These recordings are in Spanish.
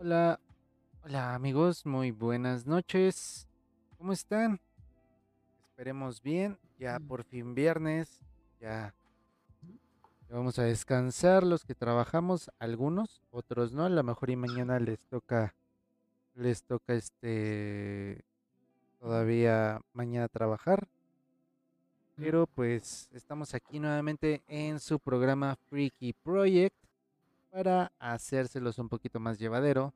Hola, hola amigos, muy buenas noches. ¿Cómo están? Esperemos bien, ya por fin viernes, ya, ya vamos a descansar los que trabajamos, algunos, otros no, a lo mejor y mañana les toca, les toca este, todavía mañana trabajar. Pero pues estamos aquí nuevamente en su programa Freaky Project para hacérselos un poquito más llevadero,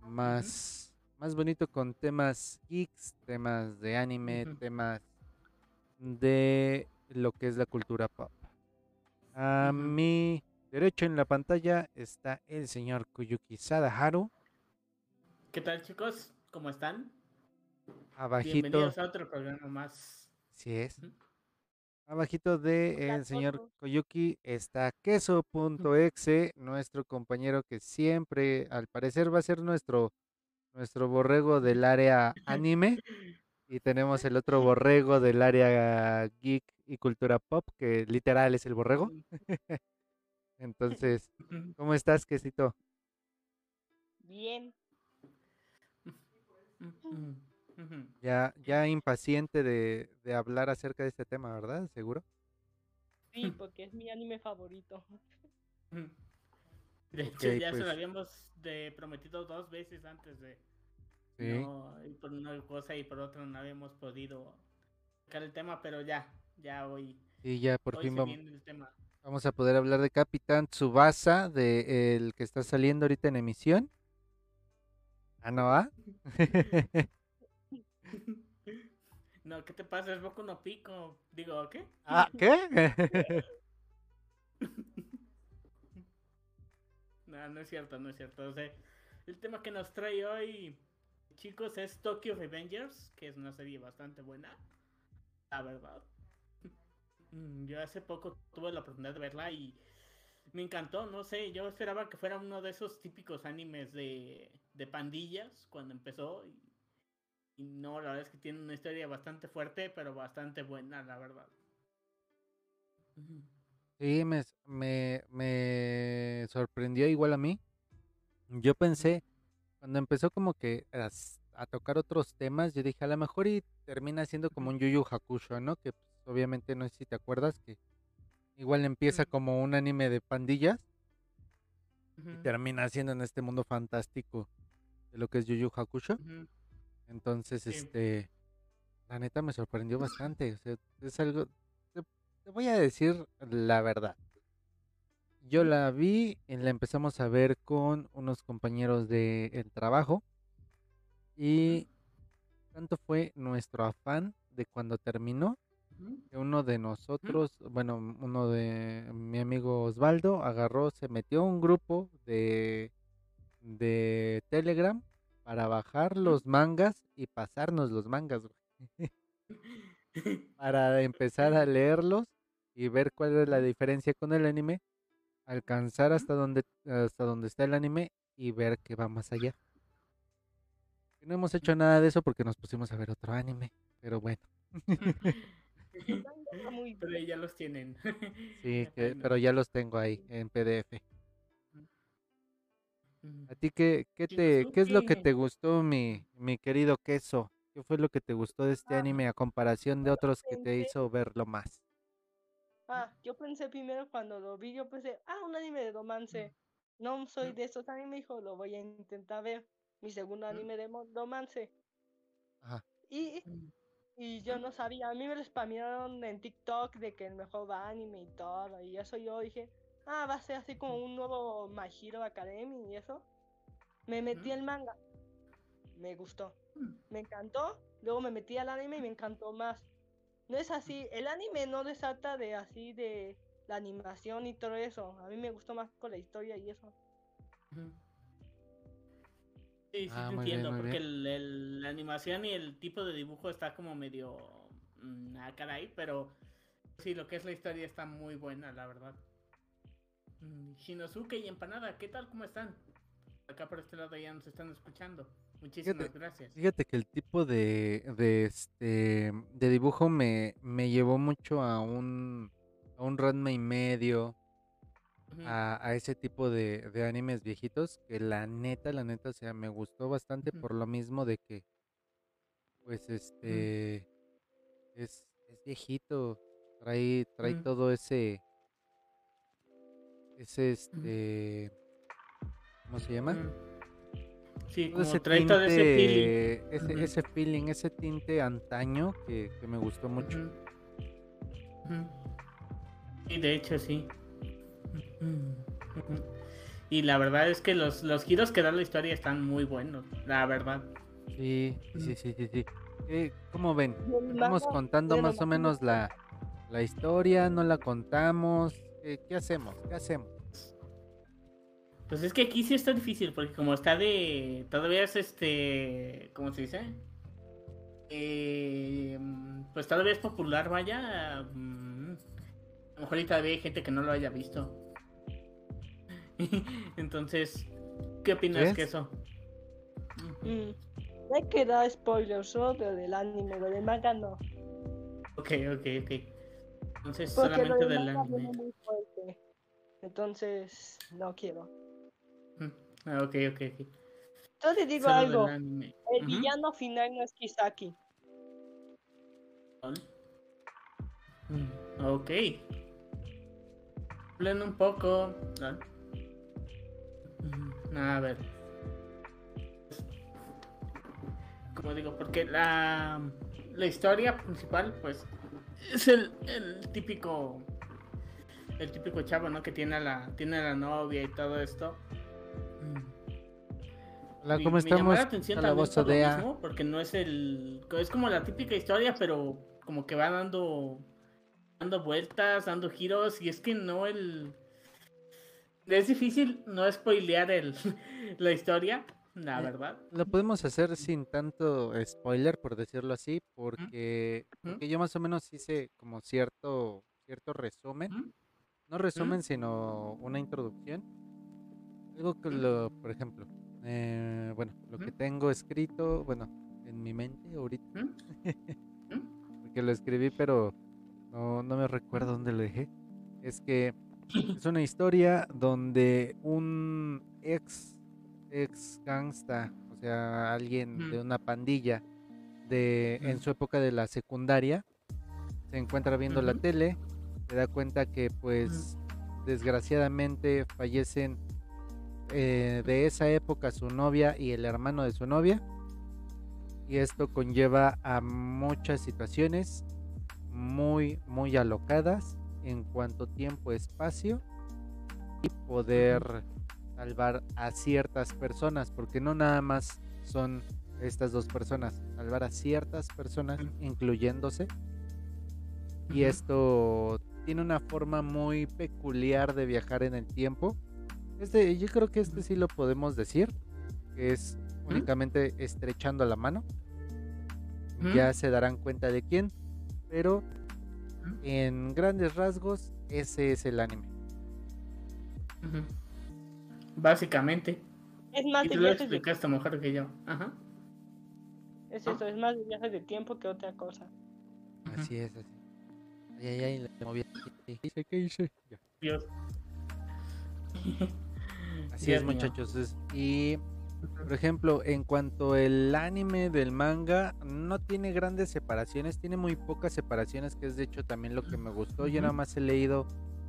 más, más bonito con temas geeks, temas de anime, temas de lo que es la cultura pop. A mi derecho en la pantalla está el señor Kuyuki Sadaharu, ¿Qué tal chicos? ¿Cómo están? abajito, Bienvenidos a otro programa más. si es. Abajito de el señor. Koyuki está queso.exe, nuestro compañero que siempre, al parecer, va a ser nuestro, nuestro borrego del área anime. Y tenemos el otro borrego del área geek y cultura pop, que literal es el borrego. Entonces. ¿cómo estás, quesito? Bien, Ya, ya impaciente de, de hablar acerca de este tema, ¿verdad? ¿Seguro? sí, porque es mi anime favorito. De hecho, ya se pues. lo habíamos de- prometido dos veces antes de. Sí. No, y por una cosa y por otra no habíamos podido sacar el tema, pero ya, ya hoy. Y ya por hoy fin se vamos, el tema. vamos a poder hablar de Capitán Tsubasa, de el que está saliendo ahorita en emisión. Ah, no, ¿ah? No, ¿qué te pasa? Es Boku no Pico. Digo, ¿qué? ah, ¿qué? No, no es cierto, no es cierto. O sea, el tema que nos trae hoy, chicos, es Tokyo Revengers, que es una serie bastante buena, la verdad. Mm, Yo hace poco tuve la oportunidad de verla y me encantó, no sé, yo esperaba que fuera uno de esos típicos animes de, de pandillas cuando empezó y, y no, la verdad es que tiene una historia bastante fuerte, pero bastante buena, la verdad. Sí, me, me, me sorprendió igual a mí. Yo pensé, cuando empezó como que a, tocar otros temas, yo dije, a lo mejor y termina siendo como un Yu Yu Hakusho, ¿no? Que pues, obviamente no sé si te acuerdas que igual empieza como un anime de pandillas y termina siendo en este mundo fantástico de lo que es Yu Yu Hakusho. ujú. Entonces, Sí. este, la neta me sorprendió bastante. O sea, es algo, te, te voy a decir la verdad. Yo la vi y la empezamos a ver con unos compañeros del trabajo y tanto fue nuestro afán de cuando terminó que uno de nosotros, bueno, uno de mi amigo Osvaldo agarró, se metió a un grupo de, de Telegram para bajar los mangas y pasarnos los mangas, güey, para empezar a leerlos y ver cuál es la diferencia con el anime, alcanzar hasta donde, hasta donde está el anime y ver que va más allá. No hemos hecho nada de eso porque nos pusimos a ver otro anime, pero bueno. Pero ya los tienen. Sí, que- pero ya los tengo ahí en PDF. Mm. ¿A ti qué, qué, te, qué es lo que te gustó, mi, mi querido queso? ¿Qué fue lo que te gustó de este Ah, anime a comparación de otros que te hizo verlo más? Ah, yo pensé primero cuando lo vi, yo pensé, ah, un anime de romance. No soy de esos animes, hijo, lo voy a intentar ver. Mi segundo anime de romance. Ajá. Y, y yo no sabía, a mí me lo spamearon en TikTok de que el mejor anime y todo. Y eso yo dije, ah, va a ser así como un nuevo My Hero Academy y eso. Me metí el manga. Me gustó. Mm. me encantó. Luego me metí al anime y me encantó más. No es así, el anime no desata de así de la animación y todo eso. A mí me gustó más con la historia y eso. Sí, sí, Ah, te bien, entiendo, porque el- la animación y el tipo de dibujo está como medio... mm, ah, caray, pero sí, lo que es la historia está muy buena, la verdad. Mm, Shinosuke y Empanada, ¿qué tal? ¿Cómo están? Acá por este lado ya nos están escuchando. Muchísimas Fíjate, gracias. Fíjate que el tipo de, de este de dibujo me, me llevó mucho a un a un Ranma y medio, a, a ese tipo de, de animes viejitos que la neta, la neta, o sea, me gustó bastante por lo mismo de que, pues, este, es, es viejito, trae, trae Ujú. todo ese, ese, Ujú. este, ¿cómo se llama? Sí, Todo ese como trae todo ese feeling. tinte, ese, Ujú. ese feeling, ese tinte antaño que, que me gustó mucho. Ujú. Sí, de hecho sí. Y la verdad es que los, los giros que da la historia están muy buenos, la verdad. Sí, sí, sí, sí, sí. Eh, ¿Cómo ven? Y Estamos contando más o menos la, la historia, no la contamos. ¿Qué, qué hacemos? ¿Qué hacemos? Pues es que aquí sí está difícil, porque como está de. Todavía es este. ¿Cómo se dice? Eh, pues todavía es popular, vaya. mm, A lo mejor y todavía hay gente que no lo haya visto. Entonces, ¿qué opinas que eso? Mm, No hay que dar spoilers, solo pero del anime, lo del manga no. Ok, ok, ok. Entonces, Porque lo solamente del del manga viene anime. muy fuerte. Entonces, no quiero. Ah, Ok, ok, ok. Yo te digo Solo algo, el villano final no es Kisaki. Ok. Hablen un poco. Mm, A ver. Como digo, porque la, la historia principal, pues, es el, el típico. El típico chavo, ¿no? Que tiene a la, tiene a la novia y todo esto. Hola, Me- ¿cómo me estamos? la atención Hola, también voz mismo, porque no es el. Es como la típica historia, pero como que va dando. dando vueltas, dando giros, y es que no el. Es difícil no spoilear el, la historia, la Eh, verdad. Lo podemos hacer sin tanto spoiler, por decirlo así, porque, yo más o menos hice como cierto, cierto resumen. No resumen, sino una introducción. Algo que lo, por ejemplo, eh, bueno, lo que tengo escrito, bueno, en mi mente ahorita, porque lo escribí, pero no, no me recuerdo dónde lo dejé. Es que es una historia donde un ex, ex gangsta, o sea, alguien de una pandilla de, en su época de la secundaria, se encuentra viendo la tele, se da cuenta que pues desgraciadamente fallecen eh, de esa época su novia y el hermano de su novia. Y esto conlleva a muchas situaciones muy, muy alocadas en cuanto tiempo, espacio y poder salvar a ciertas personas, porque no nada más son estas dos personas, salvar a ciertas personas, incluyéndose. Y esto tiene una forma muy peculiar de viajar en el tiempo. Este, yo creo que este sí lo podemos decir, que es únicamente estrechando la mano. Ya se darán cuenta de quién, pero en grandes rasgos ese es el anime. Básicamente. Es más Y tú lo viajes de, explicaste mejor que yo. Ajá. es eso, es más de viajes de tiempo que otra cosa. Así es, así. Ay, ay, ay, le moví. ¿Qué hice? ¿Qué hice? Dios. Así es, mío. muchachos. es- y, por ejemplo, en cuanto el anime del manga, no tiene grandes separaciones, tiene muy pocas separaciones, que es de hecho también lo que me gustó. Yo nada más he leído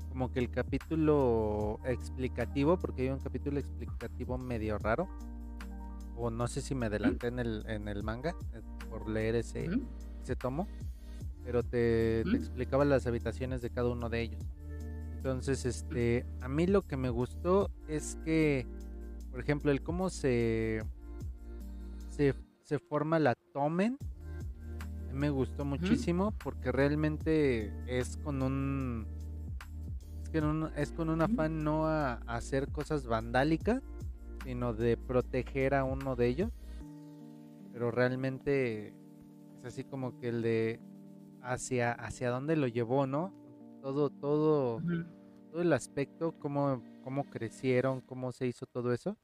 como que el capítulo explicativo, porque hay un capítulo explicativo medio raro. O no sé si me adelanté en el, en el manga eh, por leer ese, ese tomo, pero te, explicaba las habitaciones de cada uno de ellos. Entonces, este, a mí lo que me gustó es que, por ejemplo, el cómo se, se, se forma la Tomen, me gustó muchísimo porque realmente es con un, es, que un- es con un afán no a, a hacer cosas vandálicas, sino de proteger a uno de ellos. Pero realmente es así como que el de hacia, hacia dónde lo llevó, ¿no? Todo, todo, todo el aspecto, cómo, cómo crecieron, cómo se hizo todo eso,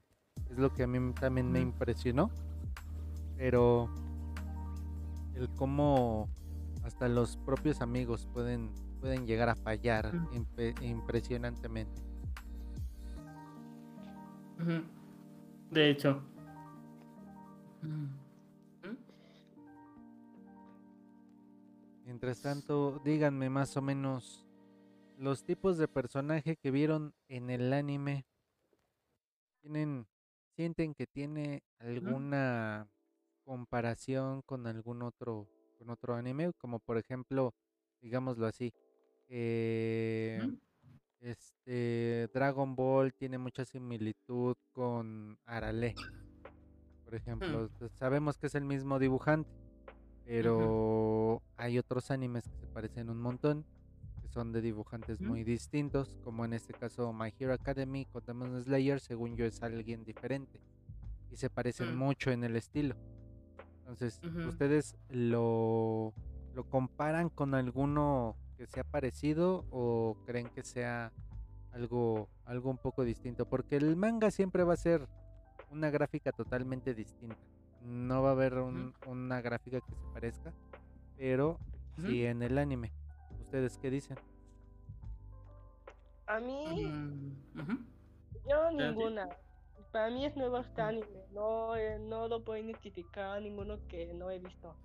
es lo que a mí también me impresionó. Pero el cómo hasta los propios amigos pueden, pueden llegar a fallar impresionantemente. De hecho. Mientras tanto, díganme más o menos los tipos de personaje que vieron en el anime. ¿Tienen, sienten que tiene alguna comparación con algún otro, con otro anime? Como por ejemplo, digámoslo así, eh, este Dragon Ball tiene mucha similitud con Arale, por ejemplo. Mm. Sabemos que es el mismo dibujante, pero hay otros animes que se parecen un montón, son de dibujantes muy distintos, como en este caso My Hero Academy con Demon Slayer, según yo es alguien diferente y se parecen Mm. mucho en el estilo. Entonces. ¿ustedes lo, lo comparan con alguno que sea parecido o creen que sea algo, algo un poco distinto? Porque el manga siempre va a ser una gráfica totalmente distinta. No va a haber un- una gráfica que se parezca, pero sí en el anime. ¿Ustedes qué dicen? A mí, Mm, yo ninguna. Para mí es nuevo este anime. No, eh, no lo puedo identificar a ninguno que no he visto.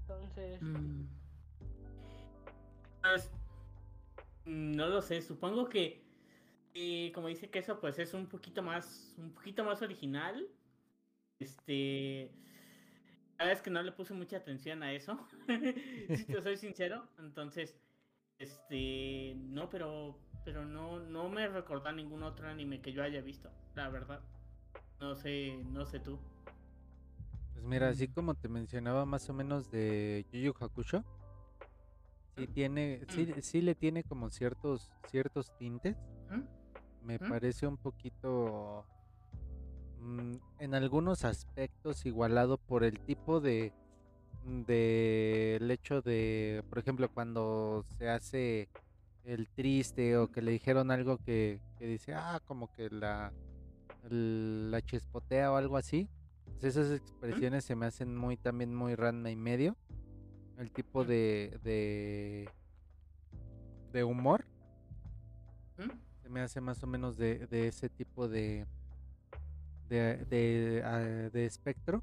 Entonces, Mm. Pues, mm, no lo sé, supongo que eh, como dice que eso pues es un poquito más un poquito más original. Este la verdad es que no le puse mucha atención a eso. si te soy sincero, entonces este no, pero pero no no me recordó ningún otro anime que yo haya visto, la verdad. No sé, no sé tú. Pues mira, así Mm. como te mencionaba más o menos de Yu Yu Hakusho, sí tiene, sí, sí le tiene como ciertos, ciertos tintes. ¿Mm? Me ¿Mm? parece un poquito, mm, en algunos aspectos igualado por el tipo de, de el hecho de, por ejemplo, cuando se hace el triste o que le dijeron algo que, que dice, ah, como que la, la chispotea o algo así. pues esas expresiones se me hacen muy también muy Ranma y medio. El tipo de, de, de humor se me hace más o menos de, de ese tipo de de, de, ah, de espectro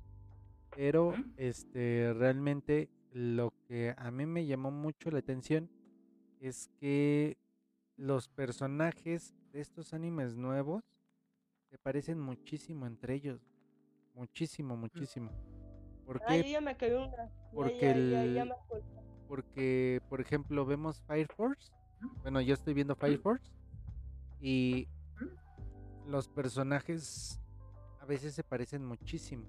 pero este realmente lo que a mí me llamó mucho la atención es que los personajes de estos animes nuevos se parecen muchísimo entre ellos muchísimo muchísimo. ¿por qué? ahí ya me quedé una. Porque el- me porque por ejemplo vemos Fire Force bueno yo estoy viendo Fire Force y los personajes a veces se parecen muchísimo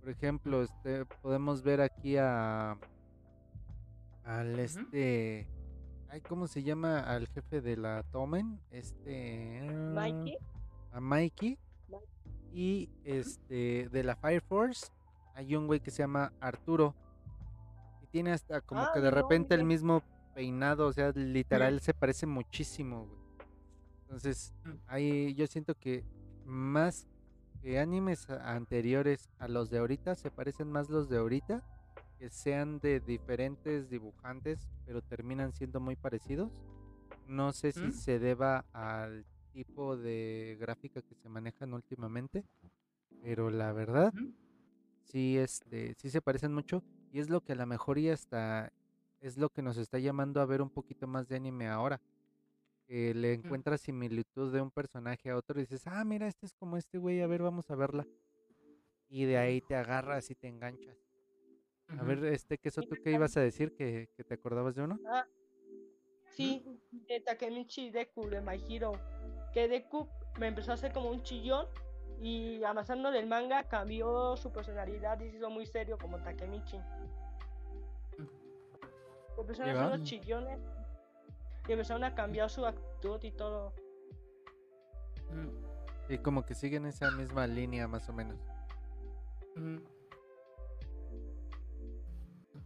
por ejemplo este podemos ver aquí a al este ay cómo se llama al jefe de la Tomen este Mikey, a Mikey Mike. y este de la Fire Force hay un güey que se llama Arturo y tiene hasta como Ah, que de no, repente el mismo peinado, o sea, literal se parece muchísimo, güey. Entonces, Mm. ahí yo siento que más que animes anteriores a los de ahorita, se parecen más los de ahorita, que sean de diferentes dibujantes, pero terminan siendo muy parecidos. No sé si Mm. se deba al tipo de gráfica que se manejan últimamente, pero la verdad sí, este, sí se parecen mucho y es lo que a lo mejor y hasta es lo que nos está llamando a ver un poquito más de anime ahora. Que le encuentras similitud de un personaje a otro y dices, ah, mira, este es como este güey, a ver, vamos a verla. Y de ahí te agarras y te enganchas. A ver, este, ¿qué eso tú qué ibas a decir? ¿Que, que te acordabas de uno? Ah, sí, de Takemichi Deku de My Hero. Que Deku me empezó a hacer como un chillón y avanzando del manga cambió su personalidad y se hizo muy serio como Takemichi. Empezaron a hacer los chillones y empezaron a cambiar su actitud y todo. Ujú. Y como que siguen esa misma línea más o menos. Ujú.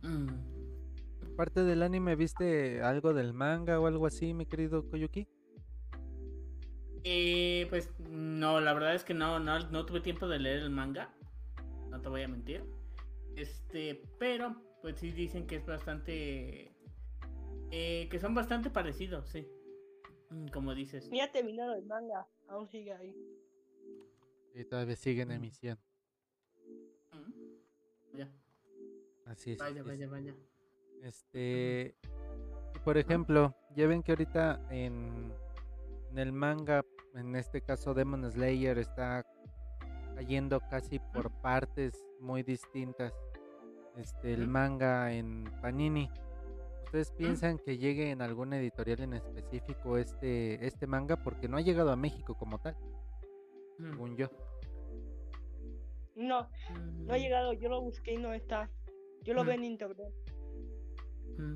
Mm. Parte del anime, ¿viste algo del manga o algo así, mi querido Koyuki? Eh, pues no, la verdad es que no, no, no tuve tiempo de leer el manga. No te voy a mentir. Este, pero pues sí dicen que es bastante. Eh, que son bastante parecidos, sí. Mm, Como dices. Ni ha terminado el manga, aún sigue ahí. Y todavía sigue en Mm. emisión. Mm. Ya. Así es. Vaya, vaya, vaya. Este, por ejemplo, ya ven que ahorita en, en el manga, en este caso Demon Slayer, está cayendo casi por partes muy distintas. Este, el manga en Panini. ¿Ustedes piensan que llegue en alguna editorial en específico este, este manga? Porque no ha llegado a México como tal, Mm. según yo. No, no ha Mm. llegado, yo lo busqué y no está. Yo lo Mm. veo en internet. Mm.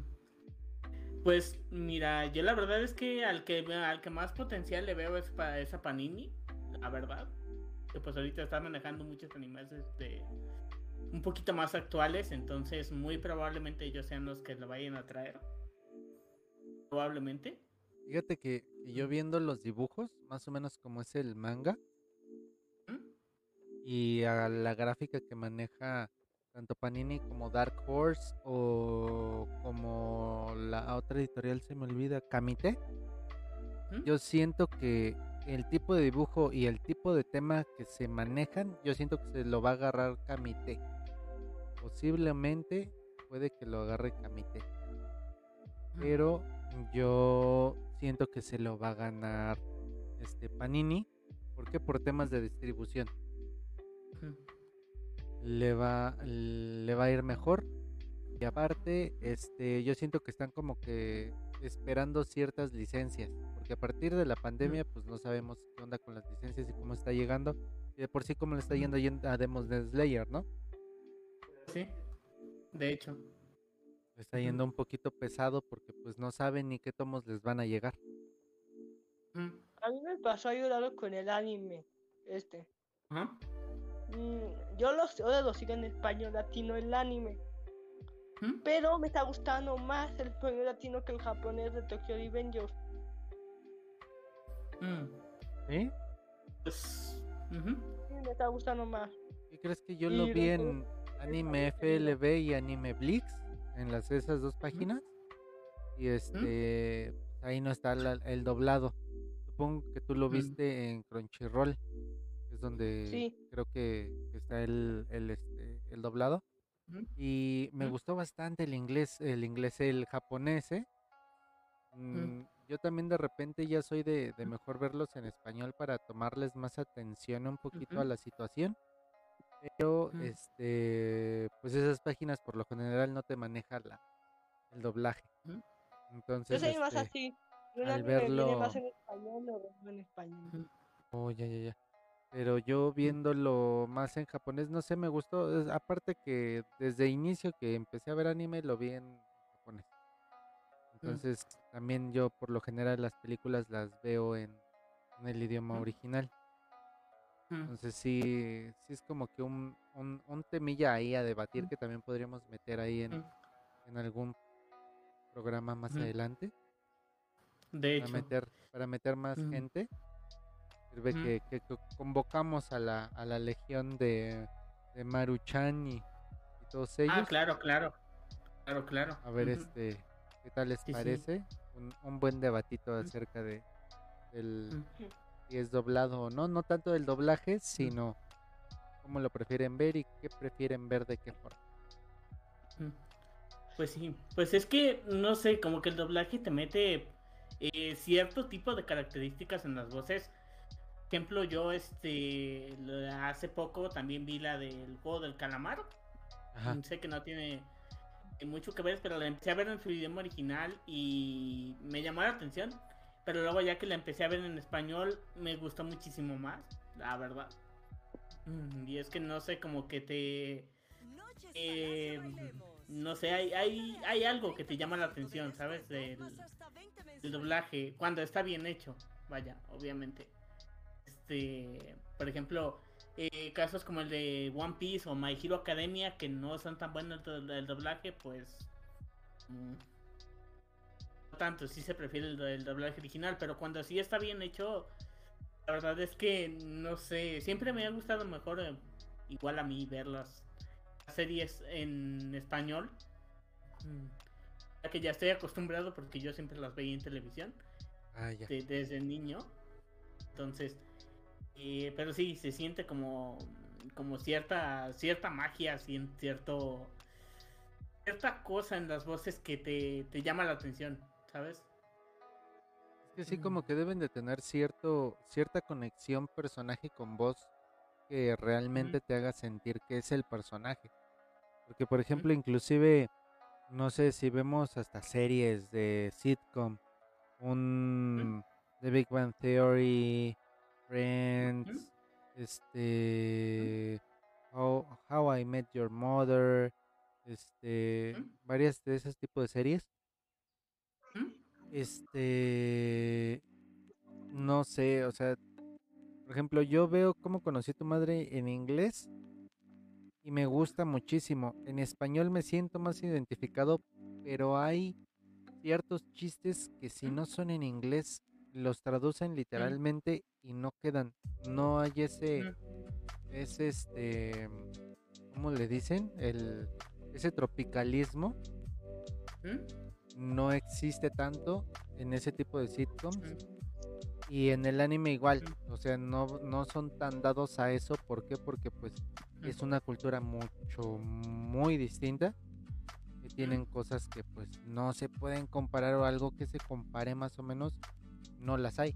Pues mira, yo la verdad es que al que al que más potencial le veo es para esa Panini, la verdad. Que pues ahorita está manejando muchos animes este un poquito más actuales, entonces muy probablemente ellos sean los que lo vayan a traer. Probablemente. Fíjate que, yo viendo los dibujos, más o menos como es el manga, ¿Mm? y a la gráfica que maneja tanto Panini como Dark Horse o como la otra editorial se me olvida, Kamite. ¿Mm? Yo siento que el tipo de dibujo y el tipo de tema que se manejan, yo siento que se lo va a agarrar Kamite. Posiblemente puede que lo agarre Kamite, Mm. pero yo siento que se lo va a ganar este Panini, ¿por qué? Por temas de distribución le va le va a ir mejor y aparte este yo siento que están como que esperando ciertas licencias porque a partir de la pandemia pues no sabemos qué onda con las licencias y cómo está llegando y de por sí cómo le está yendo yendo a Demon Slayer no Sí. De hecho. Está yendo un poquito pesado porque pues no saben ni qué tomos les van a llegar Mm. A mí me pasó raro con el anime. Este. Mm, yo los ahora lo sigo en español latino el anime. Mm. Pero me está gustando más el español latino que el japonés de Tokyo Revengers. Mm. ¿Sí? Pues. Sí, me está gustando más. ¿Qué crees que yo lo vi en Anime FLB y Anime Blix en las esas dos páginas y este ahí no está la- el doblado supongo que tú lo Mm. viste en Crunchyroll es donde Sí. creo que, que está el, el este el doblado Y me Mm. gustó bastante el inglés el inglés el japonés ¿eh? Mm, yo también de repente ya soy de, de mejor verlos en español para tomarles más atención un poquito a la situación pero este pues esas páginas por lo general no te maneja la el doblaje Ujú. Yo entonces soy más este, así. Al verlo- más en español, veo en español. Oh, ya ya ya pero yo viéndolo más en japonés no sé me gustó es- aparte que desde inicio que empecé a ver anime lo vi en japonés entonces también yo por lo general las películas las veo en, en el idioma original Mm. Entonces sí, sí es como que un, un, un temilla ahí a debatir Mm. que también podríamos meter ahí en, Mm. en algún programa más Ujú. adelante De para hecho. meter, para meter más gente. Sirve que, que co- convocamos a la, a la legión de, de Maruchan y, y todos ellos. Ah, claro, claro. Claro, claro. A ver este qué tal les Sí, sí. parece. Un, un buen debatito acerca de del si es doblado o no, no tanto del doblaje, sino cómo lo prefieren ver y qué prefieren ver de qué forma. Pues sí, pues es que, no sé, como que el doblaje te mete eh, cierto tipo de características en las voces. Ejemplo, yo este hace poco también vi la del juego del calamar. Ajá. Sé que no tiene eh, mucho que ver, pero la empecé a ver en su idioma original y me llamó la atención. Pero luego ya que la empecé a ver en español, me gustó muchísimo más, la verdad. Mm, Y es que no sé, como que te... eh, no sé, hay, hay, hay algo que te llama la atención, ¿sabes? Del, del doblaje, cuando está bien hecho, vaya, obviamente. Este, por ejemplo, eh, casos como el de One Piece o My Hero Academia, que no son tan buenos el, el doblaje, pues... mm, no tanto, sí se prefiere el, do- el doblaje original, pero cuando sí está bien hecho, la verdad es que, no sé, siempre me ha gustado mejor, eh, igual a mí, ver las series en español. Mm, que ya estoy acostumbrado porque yo siempre las veía en televisión Ah, ya. de- desde niño. Entonces, Eh, pero sí, se siente como, como cierta, cierta magia, cierto, cierta cosa en las voces que te, te llama la atención, ¿sabes? Es que sí, como que deben de tener cierto, cierta conexión personaje con voz que realmente te haga sentir que es el personaje. Porque, por ejemplo, inclusive, no sé si vemos hasta series de sitcom, un The Big Bang Theory, Friends, este, How, How I Met Your Mother, este, varias de esos tipos de series. ¿Mm? Este, no sé, o sea, por ejemplo, yo veo cómo conocí a tu madre en inglés y me gusta muchísimo. En español me siento más identificado, pero hay ciertos chistes que si no son en inglés los traducen literalmente y no quedan. No hay ese, ese este, ¿cómo le dicen? El, ese tropicalismo ¿Mm? no existe tanto en ese tipo de sitcoms. Y en el anime igual, o sea, no, no son tan dados a eso. ¿Por qué? Porque pues es una cultura mucho, muy distinta. Que tienen cosas que pues no se pueden comparar o algo que se compare más o menos, no las hay.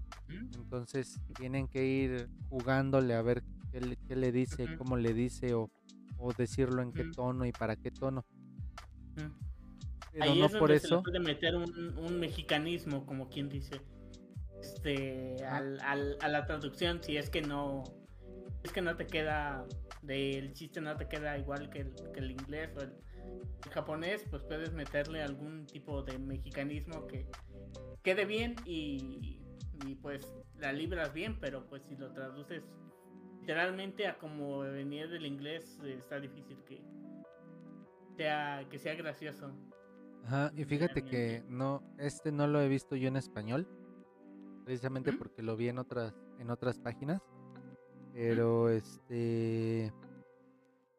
Entonces tienen que ir jugándole a ver qué le, qué le dice, cómo le dice o, o decirlo en qué tono y para qué tono. Pero Ahí no es por donde se le eso. puede meter un, un mexicanismo, como quien dice, este, al, al- a la traducción, si es que no, es que no te queda, del chiste no te queda igual que el, que el inglés o el, el japonés, pues puedes meterle algún tipo de mexicanismo que quede bien y, y pues la libras bien, pero pues si lo traduces literalmente a como venía del inglés, eh, está difícil que sea, que sea gracioso. Ajá, y fíjate que no, este no lo he visto yo en español, precisamente ¿Mm? porque lo vi en otras, en otras páginas, pero este,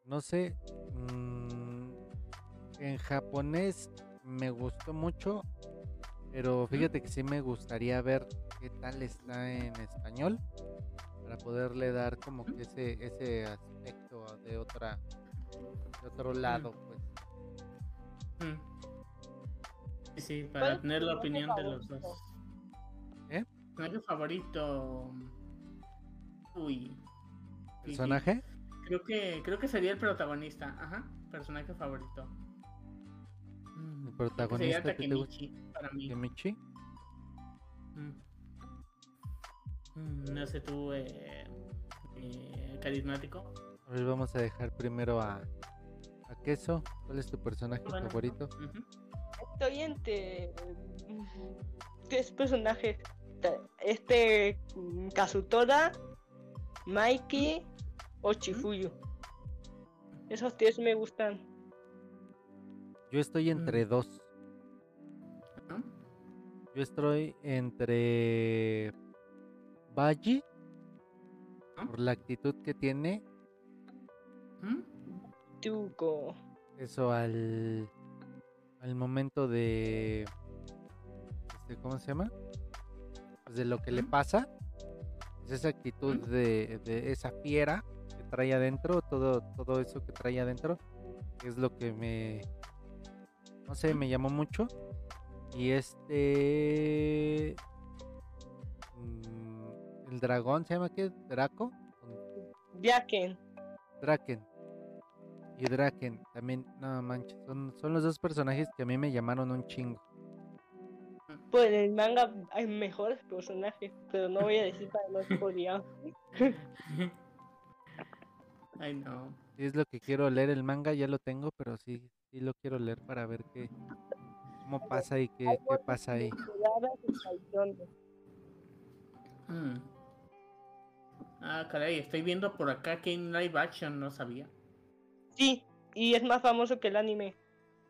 no sé, mm, en japonés me gustó mucho, pero fíjate que sí me gustaría ver qué tal está en español para poderle dar como que ese, ese aspecto de otra, de otro lado, pues. Mm. Sí, sí, para ¿Cuál es tener la opinión de los dos. ¿Eh? Personaje favorito. Uy. sí, sí. ¿Personaje? Creo que creo que sería el protagonista. Ajá. Personaje favorito. Mm, ¿El protagonista Sería que te gusta? Para mí. ¿Kimichi? Mm. Mm, No sé tú, eh, eh, carismático. A ver, vamos a dejar primero a, a Queso. ¿Cuál es tu personaje Bueno, favorito? Estoy entre mm, tres personajes. Este mm, Kazutora, Mikey o Chifuyu. Esos tres me gustan. Yo estoy entre Mm. dos. Yo estoy entre Baji ¿Ah? por la actitud que tiene. Tuco. Eso al, al momento de... Este, ¿Cómo se llama? Pues de lo que le pasa. Es esa actitud ¿Mm? de, de esa fiera que trae adentro. Todo, todo eso que trae adentro. Es lo que me... No sé, me llamó mucho. Y este... El dragón, ¿se llama qué? ¿Draco? Byaken. Draken. Y Draken también, no manches, son, son los dos personajes que a mí me llamaron un chingo. Pues en el manga hay mejores personajes, pero no voy a decir para no spoilear. Ay, no. Si es lo que quiero leer el manga, ya lo tengo, pero sí, sí lo quiero leer para ver qué, cómo pasa y qué, qué pasa ahí. Ah, caray, estoy viendo por acá que en live action no sabía. Sí, y es más famoso que el anime.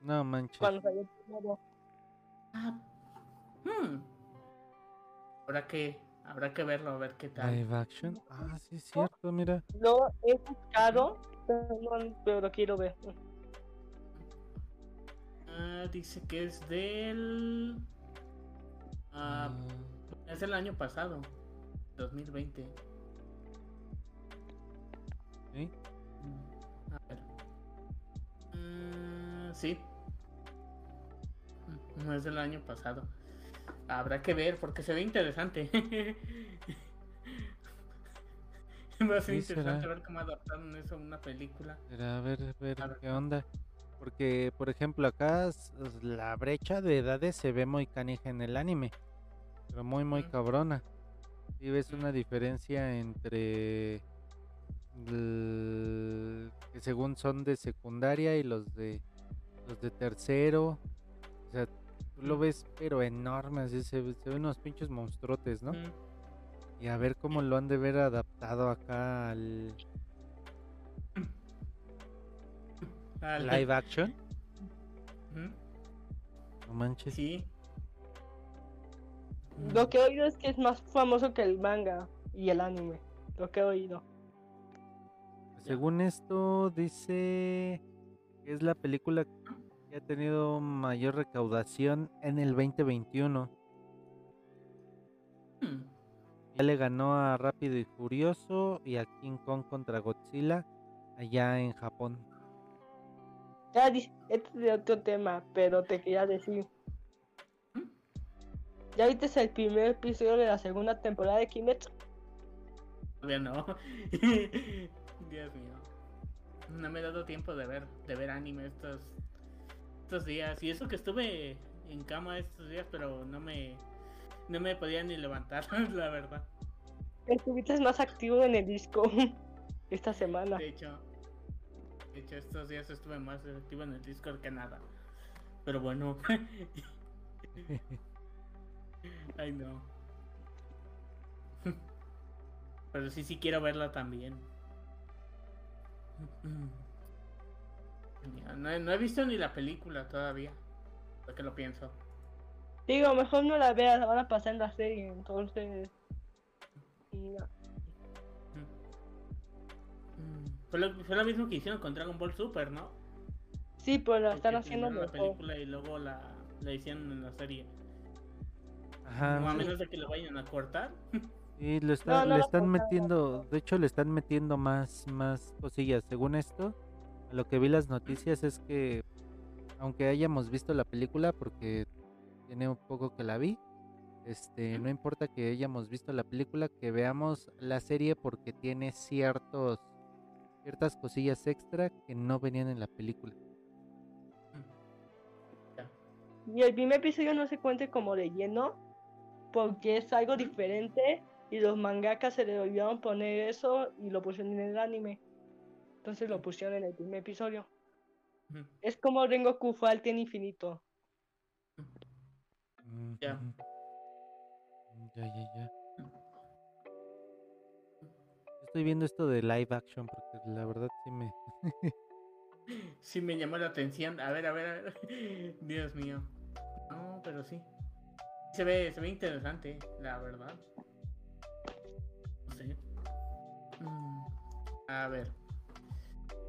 No manches. Cuando salió primero. Ah. Hmm. Habrá que, habrá que verlo, a ver qué tal. Live action. Ah, sí es cierto, mira. Lo he buscado, pero, lo quiero ver. Ah, dice que es del. Ah, Ah, es del año pasado, 2020. ¿Sí? A ver. Mm, sí. No es del año pasado. Habrá que ver porque se ve interesante. Va a ser Sí, interesante será. ver cómo adaptaron eso a una película. Era a ver, ver A ver. qué onda. Porque, por ejemplo, acá la brecha de edades se ve muy canija en el anime. Pero muy, muy cabrona. Y ves una diferencia entre que según son de secundaria y los de los de tercero. O sea, tú lo Ujú. ves pero enorme, así se, ve- se ven unos pinches monstruotes, ¿no? Mm, Y a ver cómo lo han de ver adaptado acá al al- live action. No manches. Sí. Lo que he oído es que es más famoso que el manga y el anime. Lo que he oído. Según esto, dice que es la película que ha tenido mayor recaudación en el 2021. Mm, Ya le ganó a Rápido y Furioso y a King Kong contra Godzilla allá en Japón. Ya, este es de otro tema, pero te quería decir. ¿Ya viste el primer episodio de la segunda temporada de Kimetsu? Todavía no. Dios mío. No me he dado tiempo de ver, de ver anime estos, estos días. Y eso que estuve en cama estos días, pero no me, no me podía ni levantar, la verdad. Estuviste más activo en el disco esta semana. De hecho, de hecho estos días estuve más activo en el Discord que nada. Pero bueno. Ay no. Pero sí, sí quiero verla también. No he, no he visto ni la película todavía. Porque lo pienso. Digo, mejor no la veas, la van a pasar en la serie, entonces. no. Mm. Fue lo, fue lo mismo que hicieron con Dragon Ball Super, ¿no? Sí, pues la están haciendo primero la mejor. película y luego la, la hicieron en la serie. Ajá. No, a menos de que lo vayan a cortar. Y lo está- No, no le lo están metiendo, de hecho le están metiendo más, más cosillas. Según esto, a lo que vi las noticias es que, aunque hayamos visto la película, porque tiene un poco que la vi, este, no importa que hayamos visto la película, que veamos la serie porque tiene ciertos, ciertas cosillas extra que no venían en la película. Y el primer episodio no se cuente como de lleno, porque es algo diferente y los mangakas se le olvidaron poner eso y lo pusieron en el anime. Entonces lo pusieron en el primer episodio. Es como Rengoku fue al Tien Infinito. Ya. Ujú. Ya, ya, ya. Estoy viendo esto de live action porque la verdad sí me... Sí me llamó la atención. A ver, a ver, a ver. Dios mío. No, pero sí. Se ve, se ve interesante, la verdad. A ver.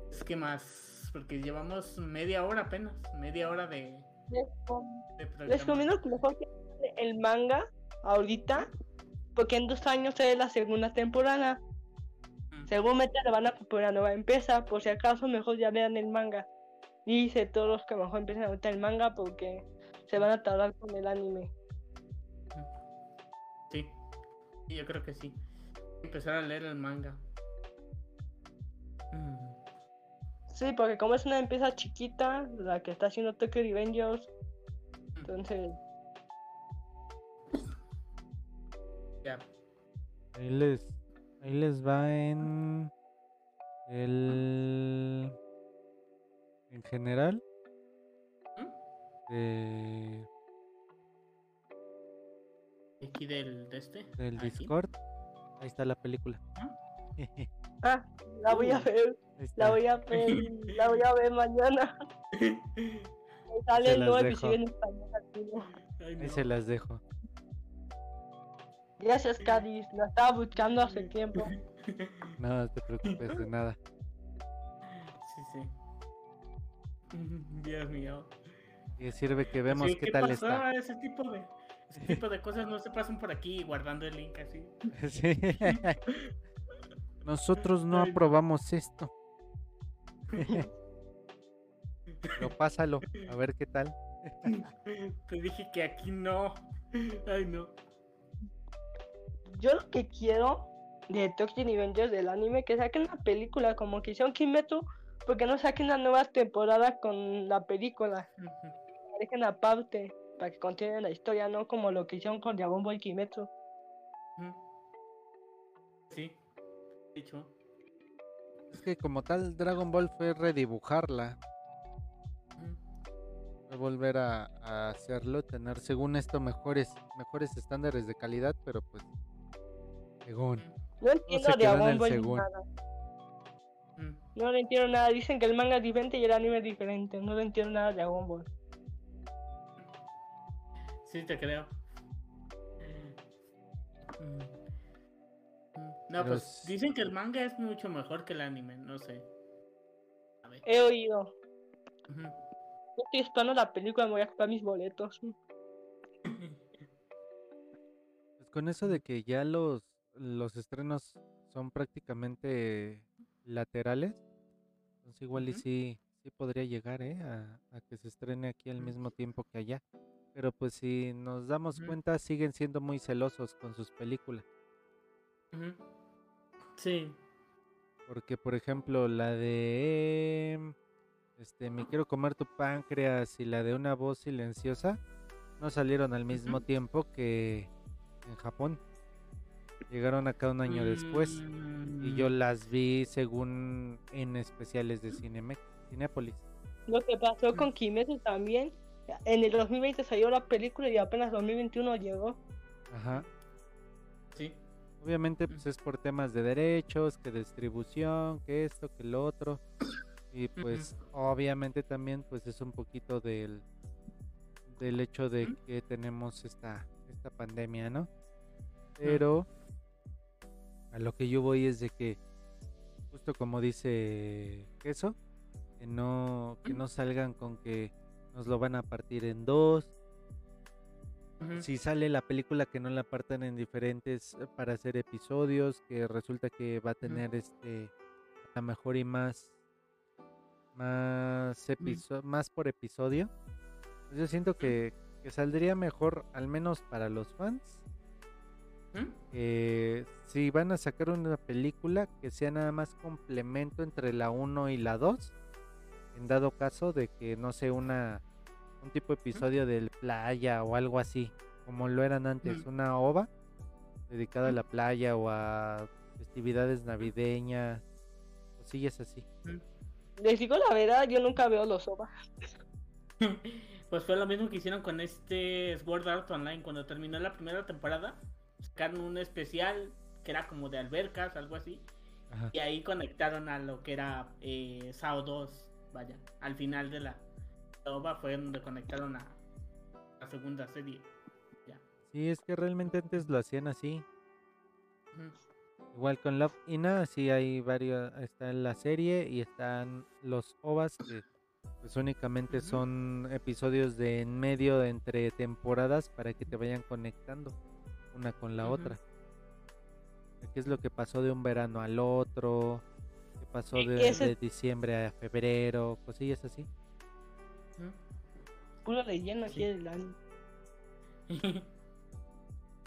Es que más. Porque llevamos media hora apenas. Media hora de, Les, de les recomiendo que mejor que el manga ahorita, porque en dos años es la segunda temporada. Mm, Seguramente le van a poner una nueva empresa, por si acaso mejor ya vean el manga. Dice todos los que mejor empiecen ahorita el manga porque se van a tardar con el anime. Sí, yo creo que sí. Empezar a leer el manga. Sí, porque como es una empresa chiquita, la que está haciendo Tokyo Revengers, entonces Ya. Ahí les, ahí les va en el... En general. ¿Mm? de- Aquí del de este. del Aquí. Discord. Ahí está la película. Ahí ah, la voy a ver, la voy a ver, la voy a ver mañana. Sale Se el nuevo episodio en español latino. Ay, Ahí no. se las dejo. Gracias, Cádiz, la estaba buscando hace tiempo. No te preocupes de nada. Sí, sí. Dios mío. Y sirve que vemos Sí, qué, tal pasó? está. Ese tipo de ese tipo de cosas no se pasan por aquí guardando el link así. Sí. Nosotros no aprobamos esto. Pero pásalo, a ver qué tal. Te dije que aquí no. Ay, no. Yo lo que quiero de Tokyo Revengers del anime que saquen una película como que hicieron Kimetsu, porque no saquen una nueva temporada con la película. La Dejen aparte para que continúen la historia, no como lo que hicieron con Dragon Ball Kimetsu. Sí. Dicho. Es que como tal, Dragon Ball fue redibujarla, Ujú. fue volver a, a hacerlo, tener según esto mejores, mejores estándares de calidad, pero pues según. No entiendo se a quedó en Dragon el Ball según. nada. Ujú. No le entiendo nada. Dicen que el manga es diferente y el anime es diferente. No le entiendo nada de Dragon Ball. Sí, te creo. Mm. No, Pero pues es- dicen que el manga es mucho mejor que el anime, no sé. A ver. He oído. Ujú. Yo estoy esperando la película, me voy a comprar mis boletos. Pues con eso de que ya los, los estrenos son prácticamente laterales, entonces igual y sí, sí podría llegar ¿eh? a, a que se estrene aquí al mismo tiempo que allá. Pero pues si nos damos cuenta, siguen siendo muy celosos con sus películas. Ujú. Sí. Porque, por ejemplo, la de este Me quiero comer tu páncreas y la de una voz silenciosa no salieron al mismo tiempo que en Japón. Llegaron acá un año después. Y yo Mm, las vi según en especiales de Cinemex, Cinépolis. Lo que pasó con Kimetsu también. En el 2020 salió la película y apenas 2021 llegó. Ajá. Obviamente pues es por temas de derechos, que distribución, que esto, que lo otro. Y pues obviamente también pues es un poquito del del hecho de que tenemos esta esta pandemia, ¿no? Pero a lo que yo voy es de que justo como dice Queso, que no que no salgan con que nos lo van a partir en dos, Si sale la película que no la partan en diferentes eh, para hacer episodios, que resulta que va a tener este a mejor y más más episo- más por episodio. Pues yo siento que, que saldría mejor, al menos para los fans, que si van a sacar una película que sea nada más complemento entre la 1 y la 2, en dado caso de que no sé una un tipo de episodio del playa o algo así, como lo eran antes, Ujú. una ova dedicada a la playa o a festividades navideñas, cosillas así. Les digo la verdad, yo nunca veo los OVA. Pues fue lo mismo que hicieron con este Sword Art Online. Cuando terminó la primera temporada, sacaron un especial que era como de albercas, algo así. Ajá. Y ahí conectaron a lo que era eh, SAO 2. Vaya, al final de la OVA fue donde conectaron a la segunda serie. Ya. Sí, es que realmente antes lo hacían así. Igual con Love Ina, sí hay varios, está en la serie y están los OVAs que pues únicamente son episodios de en medio de entre temporadas para que te vayan conectando una con la otra. ¿Qué es lo que pasó de un verano al otro? ¿Qué pasó E- de, de diciembre a febrero? Cosillas así. Ujú. Puro leyendo aquí Sí. del anime.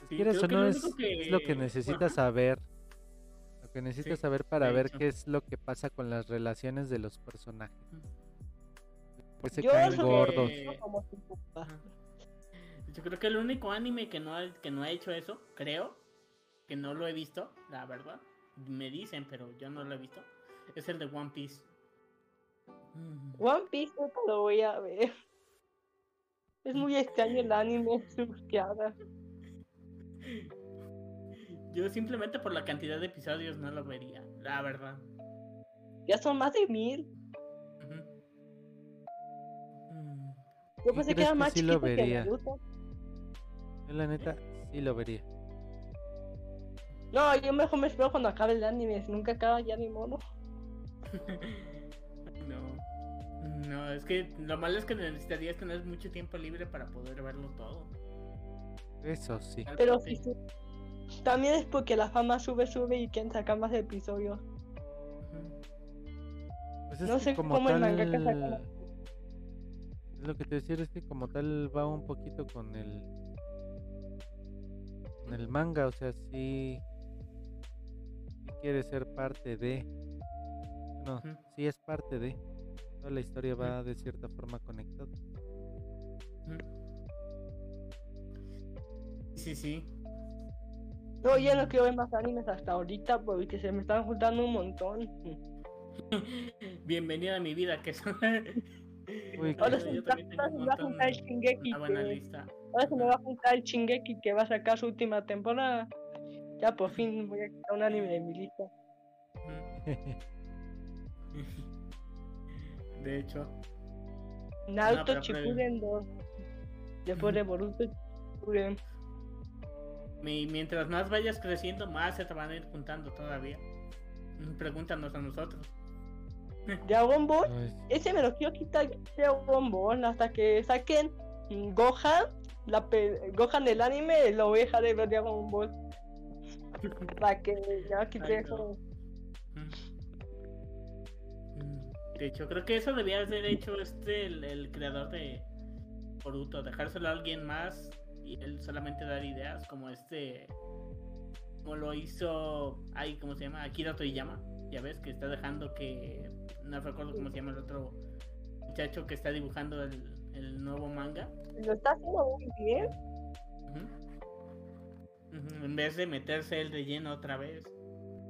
Sí, quieras creo o no lo es, lo que necesitas Ajá. saber. Lo que necesitas Sí, saber para ver hecho. qué es lo que pasa con las relaciones de los personajes. Pues se Yo caen gordos. que-. Ajá. Yo creo que el único anime que no ha, que no ha hecho eso, creo, que no lo he visto, la verdad. Me dicen, pero yo no lo he visto. Es el de One Piece. One Piece nunca lo voy a ver. Es muy extraño el anime, su búsqueda. Yo simplemente por la cantidad de episodios no lo vería, la verdad. Ya son más de mil. Mm. Yo ¿Y pensé que era que más sí lo chiquito que vería? Naruto. Yo la neta sí lo vería. No, yo mejor me espero cuando acabe el anime. Si nunca acaba ya ni modo. No. Es que lo malo es que necesitarías tener mucho tiempo libre para poder verlo todo. Eso sí. Pero si, su- también es porque la fama sube, sube y quieren sacar más episodios. Pues es No sé como cómo el tal, mangaka saca- lo que te decía es que como tal va un poquito con el con el manga, o sea, sí, sí quiere ser parte de, no, Ujú. sí es parte de, toda la historia va de cierta forma conectada. Sí, sí. No, ya no quiero ver más animes hasta ahorita porque se me están juntando un montón. Bienvenida a mi vida, que son. Uy, Ahora se me va un se me va a juntar el Shingeki que-. Ahora se me va a juntar el Shingeki que va a sacar su última temporada. Ya por fin voy a quitar un anime de mi lista. De hecho, Naruto Shippuden 2. Después de Boruto Shippuden. mientras más vayas creciendo, más se te van a ir juntando todavía. Mm, Pregúntanos a nosotros. Dragon Ball. Ese me lo quiero quitar Dragon Ball hasta que saquen mm, Gohan. La pe- Gohan del anime lo voy a dejar de ver Dragon Ball. Para que ya quite Ay, no. eso. De hecho, creo que eso debía haber hecho este el, el creador de Boruto, dejárselo a alguien más y él solamente dar ideas como este como lo hizo ay, ¿cómo se llama? Akira Toriyama. Ya ves que está dejando que no recuerdo cómo se llama el otro muchacho que está dibujando el, el nuevo manga. Lo está haciendo muy bien. En vez de meterse el de lleno otra vez.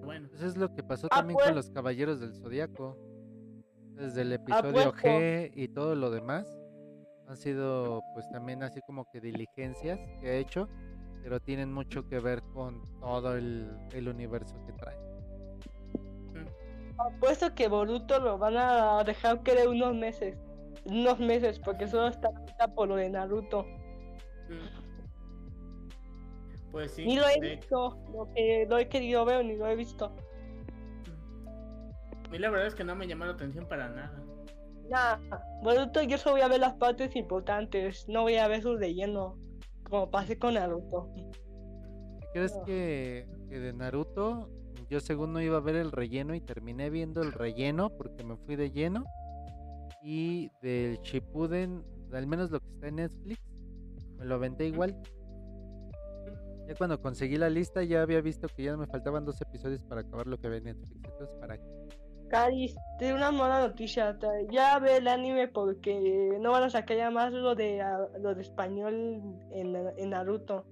Bueno. Pues es lo que pasó Ah, también pues. con los Caballeros del Zodiaco. Desde el episodio puesto. G y todo lo demás han sido pues también así como que diligencias que ha hecho, pero tienen mucho que ver con todo el, el universo que trae. Apuesto que Boruto lo van a dejar que de unos meses. Unos meses, porque solo está ahorita por lo de Naruto. Pues sí. Ni lo he de visto. Lo que lo he querido ver, ni lo he visto. A mí la verdad es que no me llamó la atención para nada. Nada, Boruto yo solo voy a ver las partes importantes. No voy a ver su relleno. Como pasé con Naruto. ¿Crees No. que, que de Naruto yo según no iba a ver el relleno y terminé viendo el relleno porque me fui de lleno? Y del Shippuden, al menos lo que está en Netflix, me lo aventé igual. Ya cuando conseguí la lista ya había visto que ya me faltaban dos episodios para acabar lo que había en Netflix. Entonces, ¿para qué? Caris, tengo una mala noticia. Ya ve el anime porque no van a sacar ya más lo de, ah, lo de español en, en Naruto.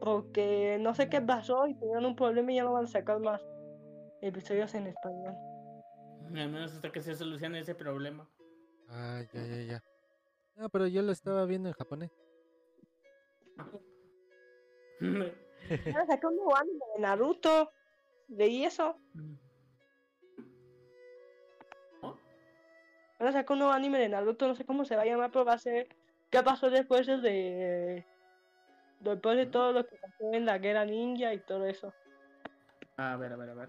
Porque no sé qué pasó y tuvieron un problema y ya no van a sacar más episodios en español. Al menos hasta que se solucione ese problema. Ah, ya, ya, ya. No, pero yo lo estaba viendo en japonés. Van a sacar un nuevo anime de Naruto. Leí eso. ¿Oh? Van a sacar un nuevo anime de Naruto, no sé cómo se va a llamar, pero va a ser. ¿Qué pasó después de. Después de todo lo que pasó en la guerra ninja y todo eso? A ver, a ver, a ver.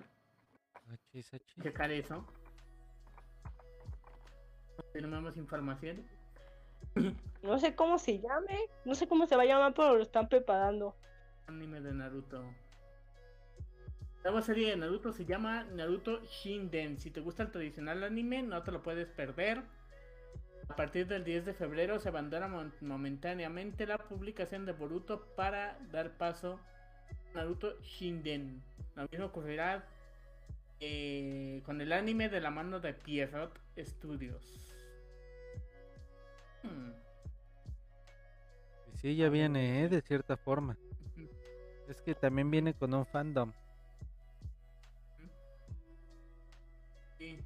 Achis, achis. Checar eso. Tenemos información. No sé cómo se llame, no sé cómo se va a llamar, pero lo están preparando. Anime de Naruto. La nueva serie de Naruto se llama Naruto Shinden. Si te gusta el tradicional anime, no te lo puedes perder. A partir del 10 de febrero se abandona momentáneamente la publicación de Boruto para dar paso a Naruto Shinden. Lo mismo ocurrirá eh, con el anime de la mano de Pierrot Studios. Hmm. Sí, ya viene, ¿eh? De cierta forma. Es que también viene con un fandom. Sí,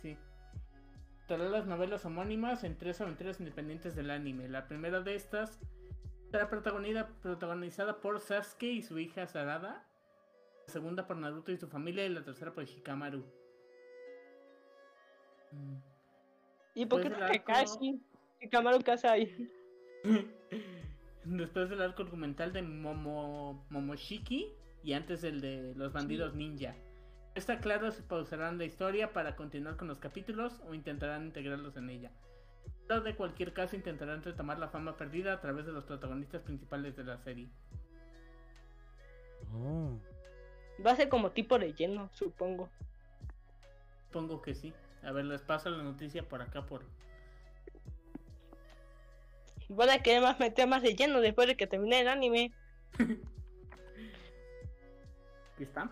sí. Traerá las novelas homónimas en tres aventuras independientes del anime. La primera de estas será protagonizada, por Sasuke y su hija Sarada. La segunda por Naruto y su familia. Y la tercera por Hikamaru. Mm. ¿Y? ¿Qué Camaro casa ahí? Después del arco argumental de Momo, Momoshiki y antes el de los bandidos ninja. Está claro si pausarán la historia para continuar con los capítulos o intentarán integrarlos en ella. Pero de cualquier caso intentarán retomar la fama perdida a través de los protagonistas principales de la serie. Oh. Va a ser como tipo relleno, supongo. Supongo que sí. A ver, les paso la noticia por acá por. Van a querer más meter más relleno después de que termine el anime. Aquí está.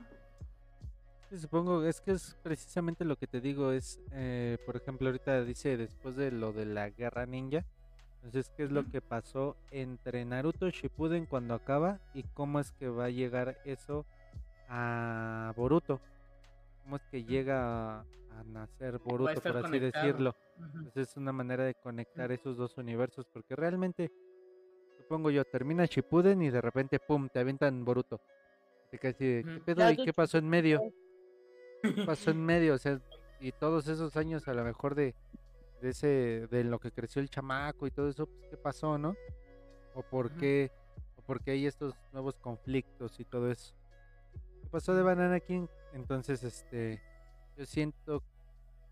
Supongo, es que es precisamente lo que te digo, es, eh, por ejemplo, ahorita dice después de lo de la guerra ninja, entonces, ¿qué es lo que pasó entre Naruto Shippuden cuando acaba y cómo es que va a llegar eso a Boruto? ¿Cómo es que llega a, a nacer Boruto, por así conectado. decirlo? Entonces es una manera de conectar esos dos universos, porque realmente, supongo yo, termina Shippuden y de repente, pum, te avientan Boruto. Te de, ¿qué pedo? ¿Y qué pasó en medio? ¿Qué pasó en medio? O sea, y todos esos años a lo mejor de, de ese, de lo que creció el chamaco y todo eso, pues, ¿qué pasó, no? O por qué, o por qué hay estos nuevos conflictos y todo eso. ¿Qué pasó de. Banana King? Entonces, este, yo siento,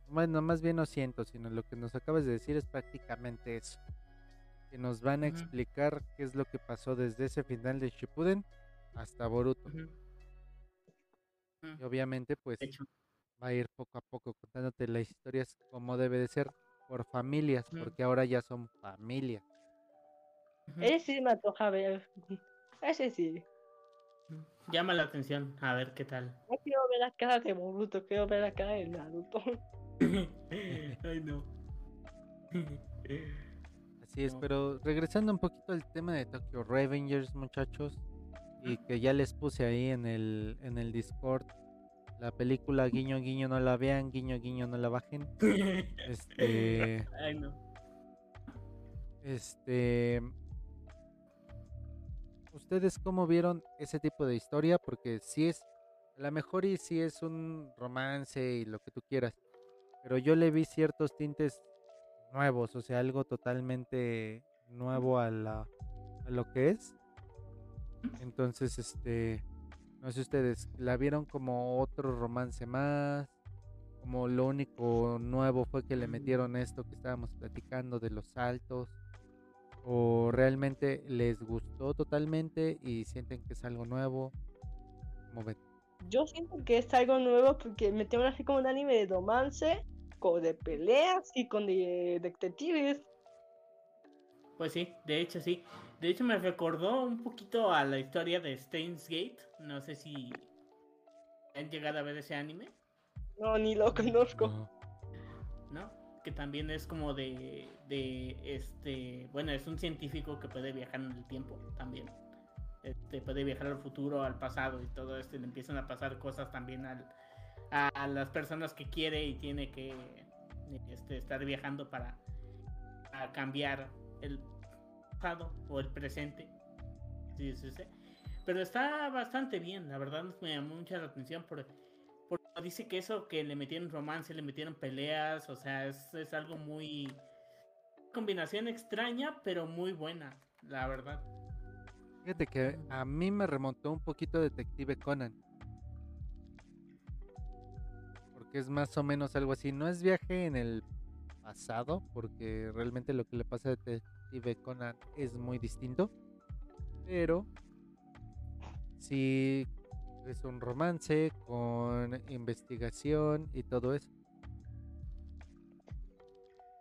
bueno, más bien no siento, sino lo que nos acabas de decir es prácticamente eso. Que nos van a explicar qué es lo que pasó desde ese final de Shippuden hasta Boruto. Y Ujú. obviamente, pues, va a ir poco a poco contándote las historias como debe de ser por familias, porque ahora ya son familias. Ese sí me antoja ver. Ese sí. Llama la atención. A ver qué tal. No quiero ver la cara de Boruto, quiero ver la cara de Naruto. Ay, no. Así es, No. pero regresando un poquito al tema de Tokyo Revengers, muchachos, y que ya les puse ahí en el, en el Discord, la película Guiño Guiño no la vean, Guiño Guiño no la bajen. Este, Ay, no. este, ¿ustedes cómo vieron ese tipo de historia? Porque si es, a lo mejor y si es un romance y lo que tú quieras, pero yo le vi ciertos tintes nuevos, o sea, algo totalmente nuevo a la a lo que es. Entonces, este, no sé ustedes, la vieron como otro romance más, como lo único nuevo fue que le Mm. metieron esto que estábamos platicando de los saltos, o realmente les gustó totalmente y sienten que es algo nuevo. Como ven? Yo siento que es algo nuevo porque metieron así como un anime de romance, con de peleas y con de detectives. Pues sí, de hecho sí. De hecho me recordó un poquito a la historia de Steins Gate. No sé si han llegado a ver ese anime, No, ni lo conozco. No. ¿no? Que también es como de, de este, bueno, es un científico que puede viajar en el tiempo también. Este, puede viajar al futuro, al pasado y todo esto y le empiezan a pasar cosas también al, a, a las personas que quiere y tiene que este, estar viajando para a cambiar el pasado o el presente. Sí, sí, sí. Pero está bastante bien, la verdad me llamó mucha la atención por, porque dice que eso que le metieron romance, le metieron peleas, o sea, es, es algo muy combinación extraña, pero muy buena, la verdad. Fíjate que a mí me remontó un poquito Detective Conan. Porque es más o menos algo así. No es viaje en el pasado, porque realmente lo que le pasa a Detective Conan es muy distinto. Pero sí es un romance con investigación y todo eso.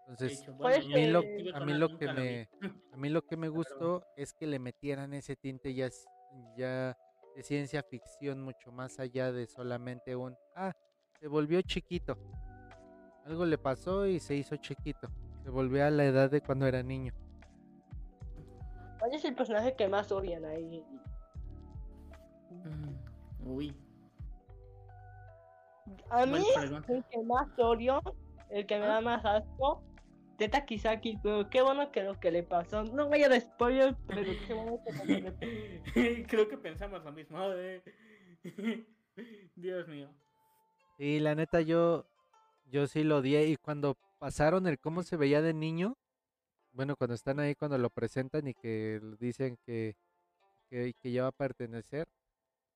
Entonces, hecho, bueno, a mí lo, a mí Conan lo nunca que me a mí lo que me gustó es que le metieran ese tinte ya ya de ciencia ficción mucho más allá de solamente un ah se volvió chiquito algo le pasó y se hizo chiquito se volvió a la edad de cuando era niño ¿Cuál es el personaje que más odian ahí? Mm, Uy, A mí, el que más odio, el que me ¿Ah? da más asco, Teta Kisaki, pero qué bueno que lo que le pasó. No voy a dar spoiler, pero qué bueno que lo que le pasó. Creo que pensamos lo mismo. eh. Dios mío. y la neta yo yo sí lo odié y cuando pasaron el cómo se veía de niño bueno cuando están ahí cuando lo presentan y que dicen que que, que ya va a pertenecer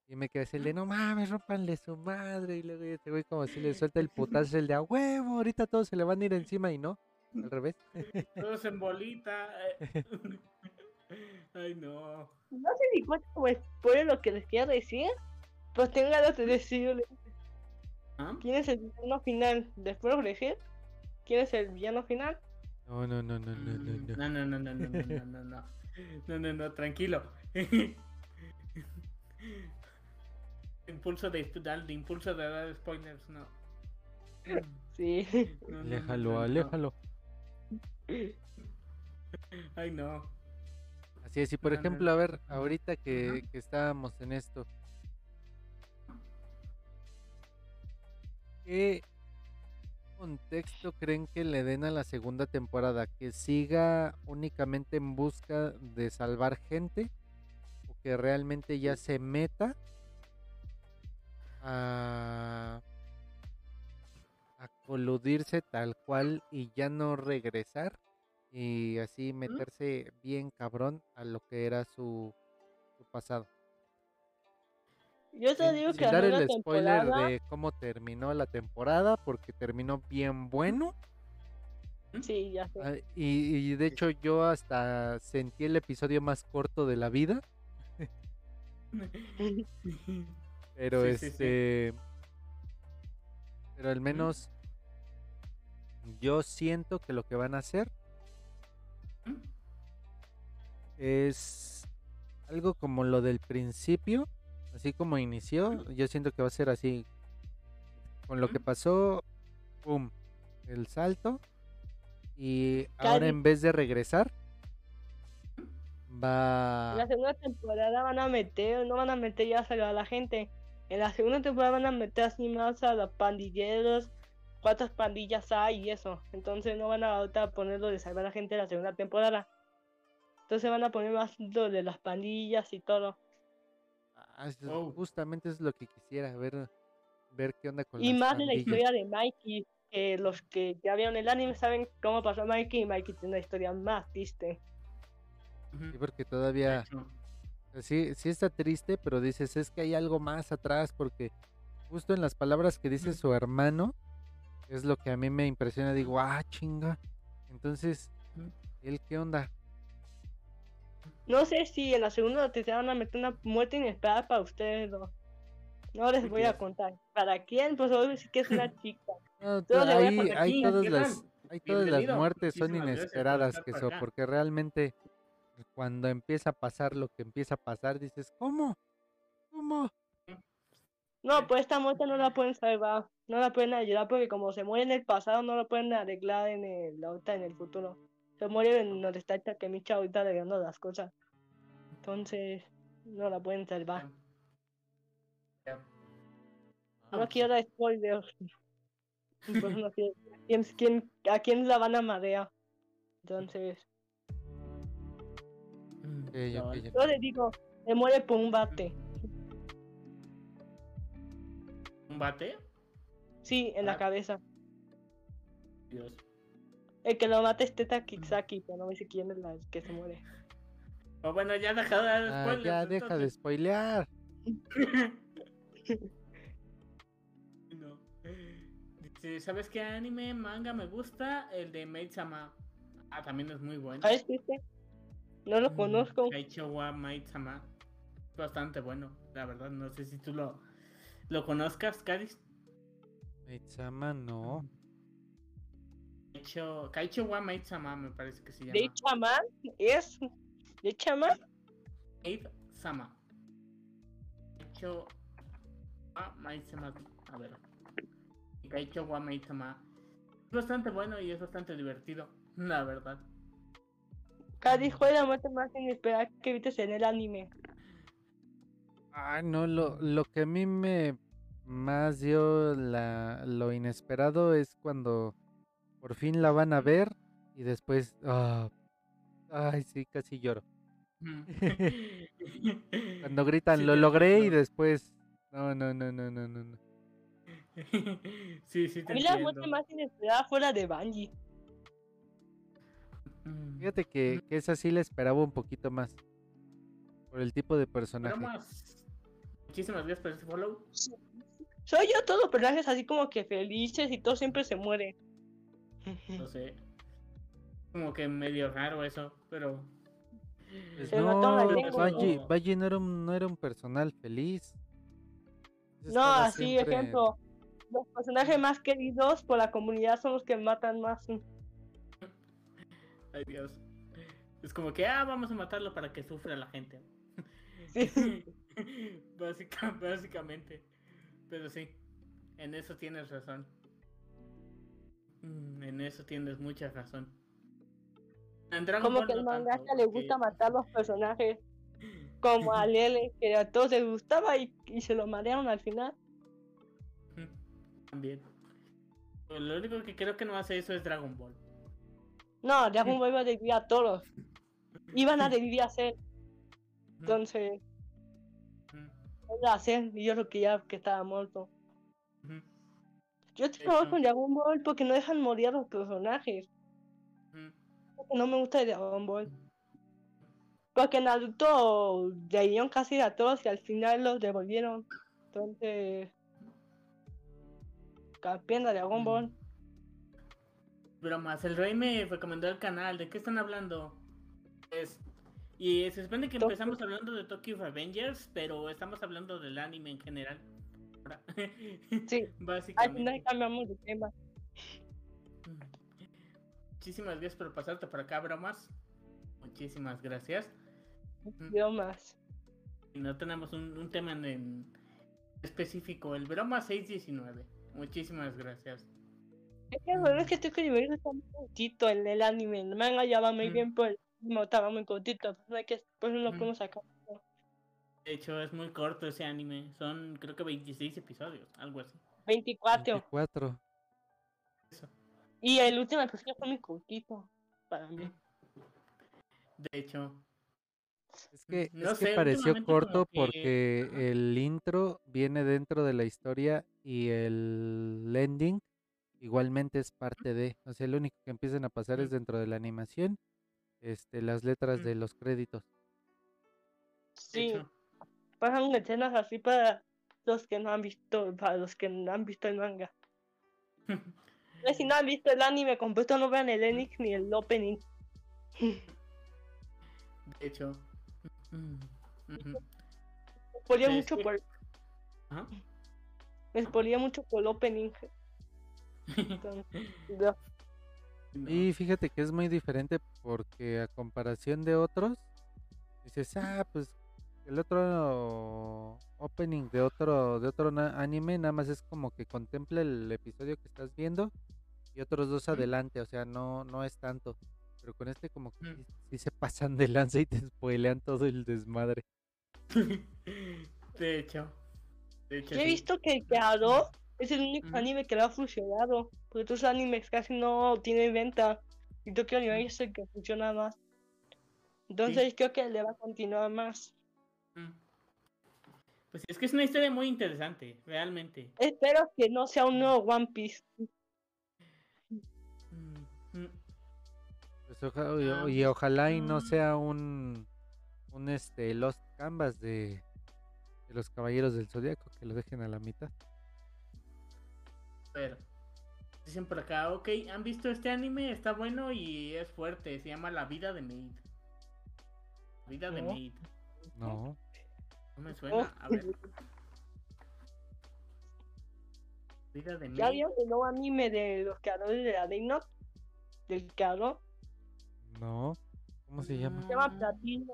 y me quedé así de no mames, rompanle su madre y luego este güey como si le suelta el putazo el de a huevo, ahorita todos se le van a ir encima y no, al revés. Todos en bolita. eh. Ay, no. No sé ni cuánto spoiler lo que les quiero decir, pues tengo ganas de decirle ¿Ah? quién es el villano final. ¿Les puedo decir? ¿Quién es el villano final? No, no, no, no, no, no. No, no, no, no, no, no, no, no. No, no, no, tranquilo. impulso de estudiar, de impulso de dar spoilers, no. Sí. Aléjalo, aléjalo. Ay, no. Así es, y por ejemplo, a ver, ahorita que, que estábamos en esto, ¿qué contexto creen que le den a la segunda temporada? ¿Que siga únicamente en busca de salvar gente? ¿O que realmente ya se meta a, a coludirse tal cual y ya no regresar? Y así meterse bien cabrón a lo que era su, su pasado. Yo te Sin, digo sin que la dar el spoiler temporada. de cómo terminó la temporada, porque terminó bien bueno. Sí, ya sé. ah, Y, y de hecho yo hasta sentí el episodio más corto de la vida. Pero Sí, sí, sí. este. Pero al menos. Yo siento que lo que van a hacer es algo como lo del principio, así como inició, yo siento que va a ser así. Con lo que pasó, pum, el salto. Y ahora en vez de regresar, En va... la segunda temporada van a meter, no van a meter ya a salvar a la gente. En la segunda temporada van a meter así más a los pandilleros, cuántas pandillas hay y eso. Entonces no van a ahorita poner lo de salvar a la gente en la segunda temporada. Entonces van a poner más lo de las pandillas y todo. Ah, Oh. Justamente es lo que quisiera ver, ver qué onda con Y las más de la historia de Mikey, que los que ya vieron el anime saben cómo pasó Mikey y Mikey tiene una historia más triste. Sí, porque todavía sí, sí está triste, pero dices, es que hay algo más atrás, porque justo en las palabras que dice su hermano, es lo que a mí me impresiona, digo, ah, chinga. Entonces. ¿él qué onda? No sé si en la segunda o tercera van a meter una muerte inesperada para ustedes dos. No les voy a contar. ¿Para quién? Pues obvio sí que es una chica. No, ahí, aquí, todas las, hay todas las muertes son inesperadas que son, porque realmente cuando empieza a pasar lo que empieza a pasar, dices, ¿cómo? ¿Cómo? No, pues esta muerte no la pueden salvar. No la pueden ayudar porque como se muere en el pasado, no la pueden arreglar en el, ahorita en el futuro. Se muere en donde está Takemichi ahorita arreglando las cosas. Entonces, no la pueden salvar. Ya. No quiero spoilers. Pues no quiero- ¿Quién, quién, ¿A quién la van a marear? Entonces, Mm, Ok, ok, cabal. ok. yo le digo, se muere por un bate. ¿Un bate? Sí, en la Ah. cabeza. Dios. El que lo mata es Teta Kitsaki, pero no me dice quién es la que se muere. Oh, bueno, ya deja de dar Ah, spoilers. ya deja de spoilear. No. Dice, ¿sabes qué anime, manga me gusta? El de Maid-sama. Ah, también es muy bueno. ¿Sabes qué? este? No lo Mm, conozco. Kaicho wa Maid-sama. Es bastante bueno, la verdad. No sé si tú lo, lo conozcas, Caris. Meitzama, no. Kaicho, Kaicho wa Maid-sama me parece que se llama. ¿De chamán? ¿Es? ¿De chamán? Maid-sama. Kaicho wa Maid-sama. A ver. Kaicho wa. Es bastante bueno y es bastante divertido, la verdad. Cadi fue la muerte más inesperada que viste en el anime. Ah, no, lo, lo que a mí me más dio la, lo inesperado es cuando por fin la van a ver y después, ah, ay, sí, casi lloro. Cuando gritan, Sí, lo logré y después, no, no, no, no, no, no. no. sí, sí, te A mí la muerte más inesperada fue la de Bungie. Mm. Fíjate que, que esa sí la esperaba un poquito más por el tipo de personaje. Bromas. Muchísimas gracias por ese follow. Soy yo, todos los personajes así como que felices y todos siempre se mueren. No sé. Como que medio raro eso, pero. Pues no, Como- Valle no era un, no era un personal feliz. No, estaba así, siempre- ejemplo. Los personajes más queridos por la comunidad son los que matan más. Ay, Dios. Es como que, ah, vamos a matarlo para que sufra la gente. Sí. Básica- básicamente. Pero sí, en eso tienes razón. Mm, En eso tienes mucha razón. Dragon Como Ball que no al tanto, mangaka le porque- gusta matar los personajes. Como a Lele, que a todos les gustaba y, y se lo marearon al final. También. Pero Lo único que creo que no hace eso es Dragon Ball. No, Dragon Ball iba a revivir a todos. Iban a revivir a Cell. Entonces, era a Cell y yo lo quería que estaba muerto. Yo estoy con Dragon Ball porque no dejan morir a los personajes. No me gusta de Dragon Ball. Porque Naruto dieron casi a todos y al final los devolvieron. Entonces, campeón de Dragon Ball. Bromas, el rey me recomendó el canal. ¿De qué están hablando? Es- Y se supone que Tokyo. empezamos hablando de Tokyo Revengers, pero estamos hablando del anime en general. Sí, al final Básicamente. cambiamos de tema. Muchísimas gracias por pasarte por acá, bromas. Muchísimas gracias. Yo más. Y no tenemos un, un tema en, en específico, el broma 619. Muchísimas gracias. Es que bueno, es que estoy que el está muy cortito en el anime. El manga ya va muy Mm. bien, pero el estaba muy cortito. No hay que, pues no lo Mm. podemos sacar. De hecho, es muy corto ese anime. Son creo que 26 episodios, algo así. 24. 24. Eso. Y el último episodio fue muy cortito para mí. De hecho, Es que, No es que sé, pareció últimamente como corto que- porque el intro viene dentro de la historia y el ending igualmente es parte de. O sea, lo único que empiezan a pasar es dentro de la animación, este, las letras Mm. de los créditos. Sí, pasan escenas así para los que no han visto, para los que no han visto el manga. Si no han visto el anime completo, no vean el ending ni el opening. de hecho. Mm, ujú. Me mucho por, Ajá. me spoilé mucho por el opening. Entonces, ya. No. Y fíjate que es muy diferente porque a comparación de otros, dices, ah, pues el otro opening de otro de otro anime nada más es como que contempla el episodio que estás viendo y otros dos adelante, o sea, no no es tanto. Pero con este como que Ujú. sí, sí se pasan de lanza y te spoilean todo el desmadre. de hecho. De hecho, Yo he sí. visto que el creador es el único anime que lo ha funcionado. Porque otros animes casi no tienen venta. Y Tokyo Anime es el que funciona más. Entonces creo que le va a continuar más. Mm. Pues es que es una historia muy interesante, realmente. Espero que no sea un nuevo One Piece. Mm, mm. Pues oja- y- Ah, y, ojalá y no sea un un este Lost Canvas de, de los Caballeros del Zodiaco que lo dejen a la mitad. Pero, dicen por acá, ok, ¿han visto este anime? Está bueno y es fuerte. Se llama La vida de Maid. Vida de No. Maid. No. No me suena. A ver. Vida de ¿Ya vieron el nuevo anime de los creadores de la Death Note? Del creador. No. ¿Cómo se llama? Se llama Mm, Platino.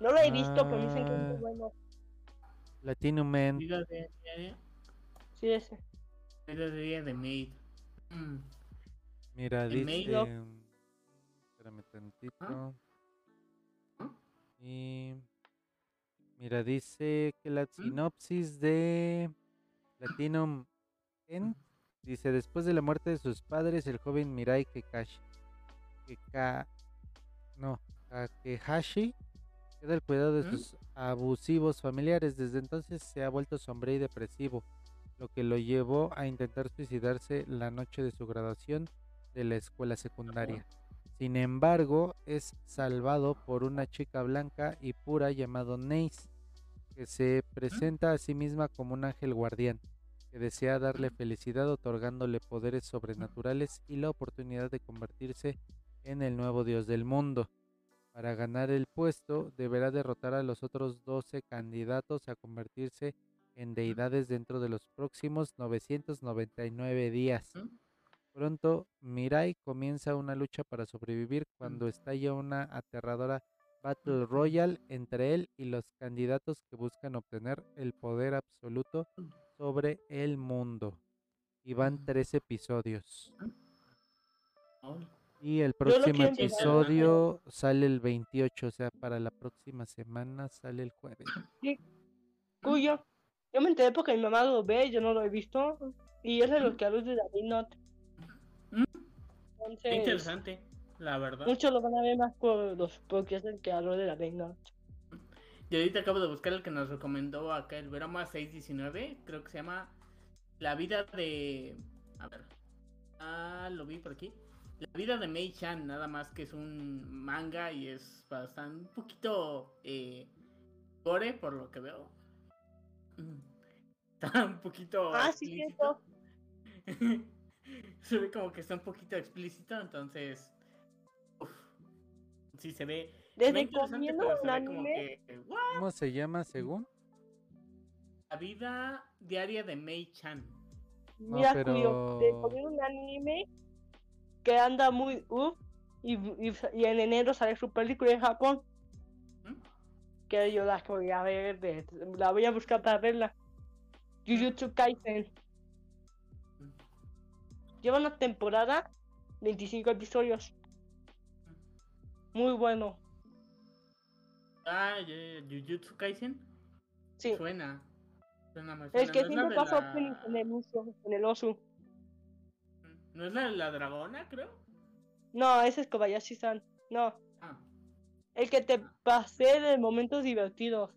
No lo he visto, pero dicen que es muy Ah. bueno. Latino Man. Vida de, de- Sí, ese. vida de, de Maid. Mm, Mira, dice. Espérame tantito. ¿Ah? Y. Mira, dice que la sinopsis de Platinum End dice: Después de la muerte de sus padres, el joven Mirai Kekashi. Keka. No, Kakehashi queda al cuidado de sus abusivos familiares. Desde entonces se ha vuelto sombrío y depresivo, lo que lo llevó a intentar suicidarse la noche de su graduación de la escuela secundaria. Sin embargo, es salvado por una chica blanca y pura llamado Neis, que se presenta a sí misma como un ángel guardián, que desea darle felicidad otorgándole poderes sobrenaturales y la oportunidad de convertirse en el nuevo dios del mundo. Para ganar el puesto, deberá derrotar a los otros 12 candidatos a convertirse en deidades dentro de los próximos 999 días. ¿Mm? Pronto, Mirai comienza una lucha para sobrevivir cuando estalla una aterradora Battle Royale entre él y los candidatos que buscan obtener el poder absoluto sobre el mundo. Y van Mm. tres episodios. Oh, Y el próximo episodio sale el 28, o sea, para la próxima semana sale el jueves. Cuyo. Yo me enteré porque mi mamá lo ve, yo no lo he visto. Y es de los creadores de David Not. Entonces, interesante, la verdad. muchos lo van a ver más por los porque es el creador de David Not. Y ahorita acabo de buscar el que nos recomendó acá el Veroma 619. Creo que se llama La vida de. A ver. Ah, lo vi por aquí. La vida de Mei Chan, nada más que es un manga y es bastante. un poquito. Eh, gore, por lo que veo. Está un poquito. Ah, sí. se ve como que está un poquito explícito, entonces. uf, sí, se ve. recomiendo pero un se ve como anime. que, "What?". ¿Cómo se llama según? La vida diaria de Mei Chan. Mira, pero- les recomiendo un anime que anda muy uff. Y, y, y en enero sale su película en Japón. ¿Mm? Que yo la voy a ver, de- la voy a buscar para verla. Jujutsu Kaisen. Lleva una temporada, 25 episodios. Muy bueno. Ah, ya- Jujutsu Kaisen. Sí. Suena. Suena, me Es suena. que ¿No siempre pasa la- en el uso, en el osu. ¿No es la de la dragona, creo? No, ese es Kobayashi-san. No, Ah, el que te pasé de momentos divertidos.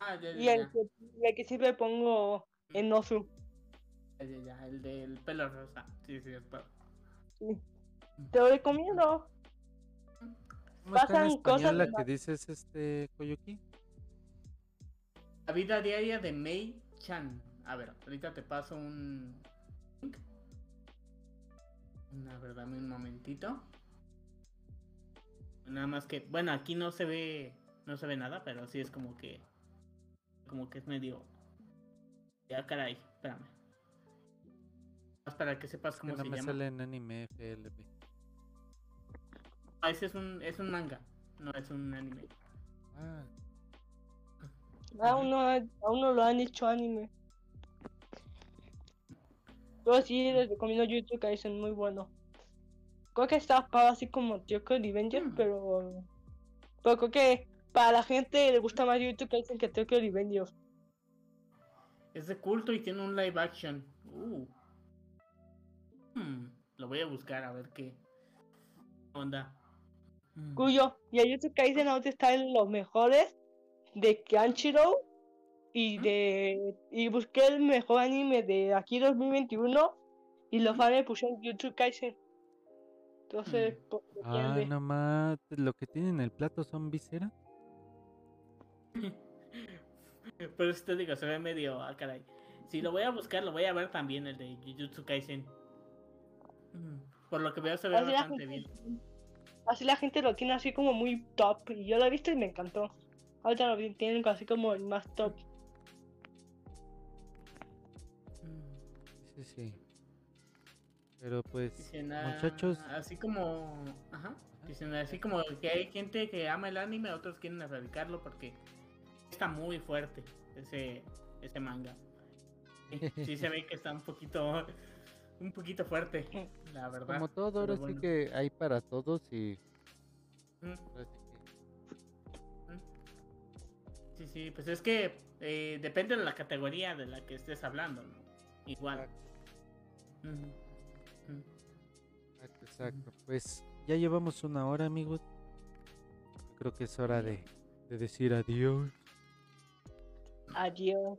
ah ya, ya, Y el que, el que siempre pongo en osu. Ya, ya, ya, El del pelo rosa. Sí, sí, es Sí. Te lo recomiendo. ¿Cómo está en Pasan cosas la que dices, este, Koyuki? La vida diaria de Mei Chan. A ver, ahorita te paso un link. A ver, dame un momentito. Nada más que, bueno, aquí no se ve, no se ve nada, pero sí es como que, como que es medio. Ya caray, espérame. Más para que sepas Es que cómo no se me llama. sale en anime FLB. Ah, ese es un, es un manga, no es un anime. Ah, Aún no, aún no lo han hecho anime. Yo sí les recomiendo YouTube Kaisen, muy bueno. Creo que está para así como Tokyo Revengers, Mm. pero. Pero creo que para la gente le gusta más YouTube Kaisen que Tokyo Revengers. Es de culto y tiene un live action. Uh. Hmm, Lo voy a buscar a ver qué onda. Hmm. Cuyo, y a YouTube Kaisen ahora está en los mejores de Crunchyroll y ¿Mm? de. Y busqué el mejor anime de aquí 2021 y los ¿Mm? fans le pusieron YouTube Kaisen. Entonces, pues, ah depende. no más. Lo que tiene en el plato son visera. Por eso te digo, se ve medio. Ah, caray. Si lo voy a buscar, lo voy a ver también, el de Jujutsu Kaisen. Por lo que veo, se ve Así bastante gente, bien. así la gente lo tiene así como muy top. Y yo lo he visto y me encantó. Ahorita lo tienen así como el más top. Sí, sí. Pero pues, Dicen, muchachos, Así como. Ajá. Dicen así como que hay gente que ama el anime, otros quieren erradicarlo porque está muy fuerte ese, ese manga. Sí, sí se ve que está un poquito. Un poquito fuerte, la verdad. como todo, ahora sí que hay para todos y Mm. ahora sí Sí, pues es que eh, depende de la categoría de la que estés hablando, ¿no? Igual. Exacto, exacto. Pues ya llevamos una hora, amigos. Creo que es hora de, de decir adiós. Adiós.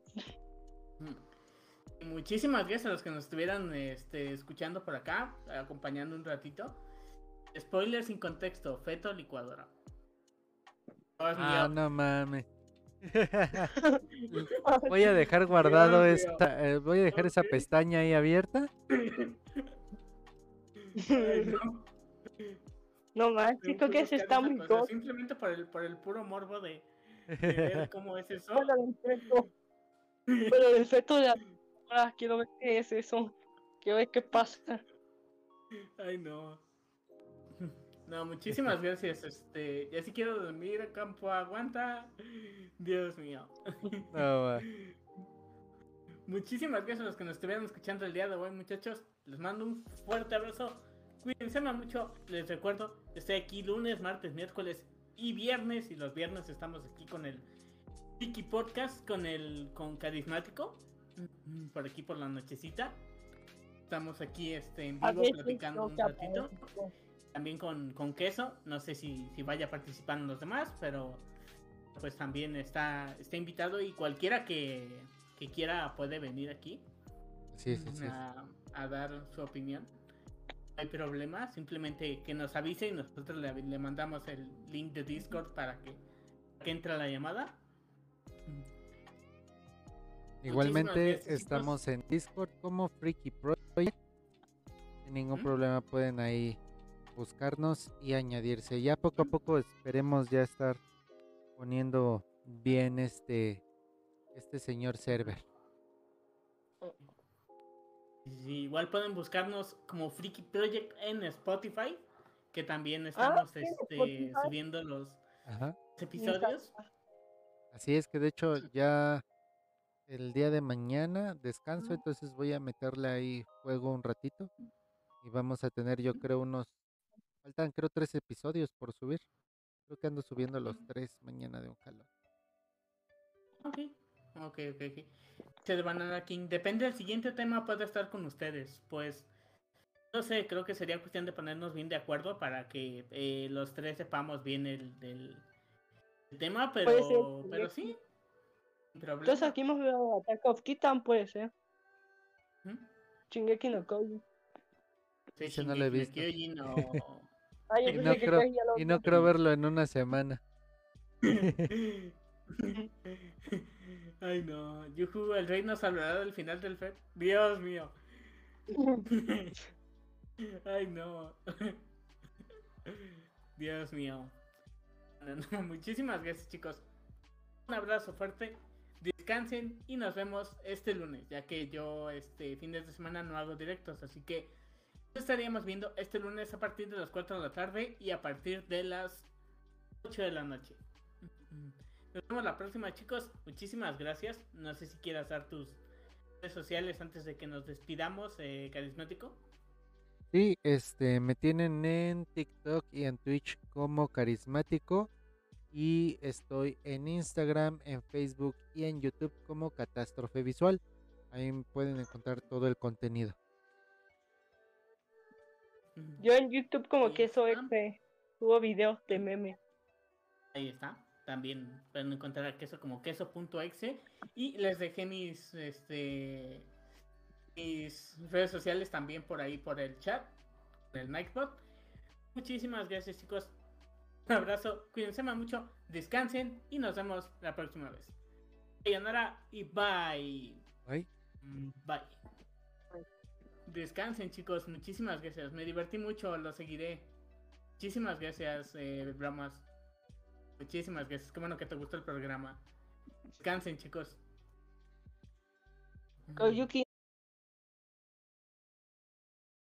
Muchísimas gracias a los que nos estuvieran este, escuchando por acá, acompañando un ratito. Spoiler sin contexto, feto licuadora. Oh, es Ah, no mames. Voy a dejar guardado esta, eh, voy a dejar esa pestaña ahí abierta. No. No más, un creo que puro ese está muy god. Simplemente por el, por el puro morbo de, de ver cómo es eso. Pero el efecto de quiero ver qué es eso. Quiero ver qué pasa. Ay, no. No, muchísimas gracias. Este, ya si quiero dormir, campo aguanta. Dios mío. No, va. Muchísimas gracias a los que nos estuvieron escuchando el día de hoy, muchachos. Les mando un fuerte abrazo. Cuídense mucho. Les recuerdo, estoy aquí lunes, martes, miércoles y viernes. Y los viernes estamos aquí con el Wiki Podcast, con el con Carismático. Por aquí por la nochecita. Estamos aquí este, en vivo platicando un ratito. También con, con queso. No sé si, si vaya participando los demás, pero pues también está, está invitado y cualquiera que, que quiera puede venir aquí Sí, sí, sí. a, a dar su opinión. No hay problema, simplemente que nos avise y nosotros le, le mandamos el link de Discord para que, que entre la llamada. Igualmente gracias, chicos. estamos en Discord como Freaky Project. Sin ningún problema pueden ahí buscarnos y añadirse. Ya poco a poco esperemos ya estar poniendo bien este este señor server. Sí, igual pueden buscarnos como Freaky Project en Spotify, que también estamos sí, en este, Spotify. subiendo los Ajá. episodios. Así es que de hecho ya el día de mañana descanso, entonces voy a meterle ahí juego un ratito y vamos a tener yo creo unos faltan creo tres episodios por subir. Creo que ando subiendo los tres mañana de un jalón. Ok, ok, ok. ok. Se Banana King. Depende del siguiente tema, puede estar con ustedes. Pues, no sé, creo que sería cuestión de ponernos bien de acuerdo para que eh, los tres sepamos bien el, del el tema, pero, pero sí. Problema. Entonces aquí hemos visto Attack of Titan, puede ser. Ujú. Shingeki no Kyojin. Sí, Ese no lo he visto. Kyojin Ah, yo Y no creo, Kyojin ya lo y no vi. creo verlo en una semana. Ay no, Yuhu, el rey nos hablará del final del FED. Dios mío. Ay no. Dios mío. No, no, Muchísimas gracias chicos. Un abrazo fuerte. Descansen y nos vemos este lunes, ya que yo este fines de semana no hago directos, así que estaríamos viendo este lunes a partir de las 4 de la tarde y a partir de las 8 de la noche. Nos vemos la próxima, chicos. Muchísimas gracias. No sé si quieras dar tus redes sociales antes de que nos despidamos, eh, carismático. Sí, este, me tienen en TikTok y en Twitch como carismático. Y estoy en Instagram, en Facebook y en YouTube como Catástrofe Visual. Ahí pueden encontrar todo el contenido. Yo en YouTube como que eso está. este, subo videos de memes. Ahí está. También pueden encontrar a queso como queso.exe. Y les dejé mis este mis redes sociales también por ahí por el chat. El Nightbot. Muchísimas gracias chicos. Un abrazo. Cuídense mucho. Descansen. Y nos vemos la próxima vez. Sayonara y bye. Ay, Mm, Bye. Descansen chicos, muchísimas gracias. Me divertí mucho, lo seguiré. Muchísimas gracias, eh, bromas. Muchísimas gracias. Qué bueno que te gustó el programa. Descansen chicos. Koyuki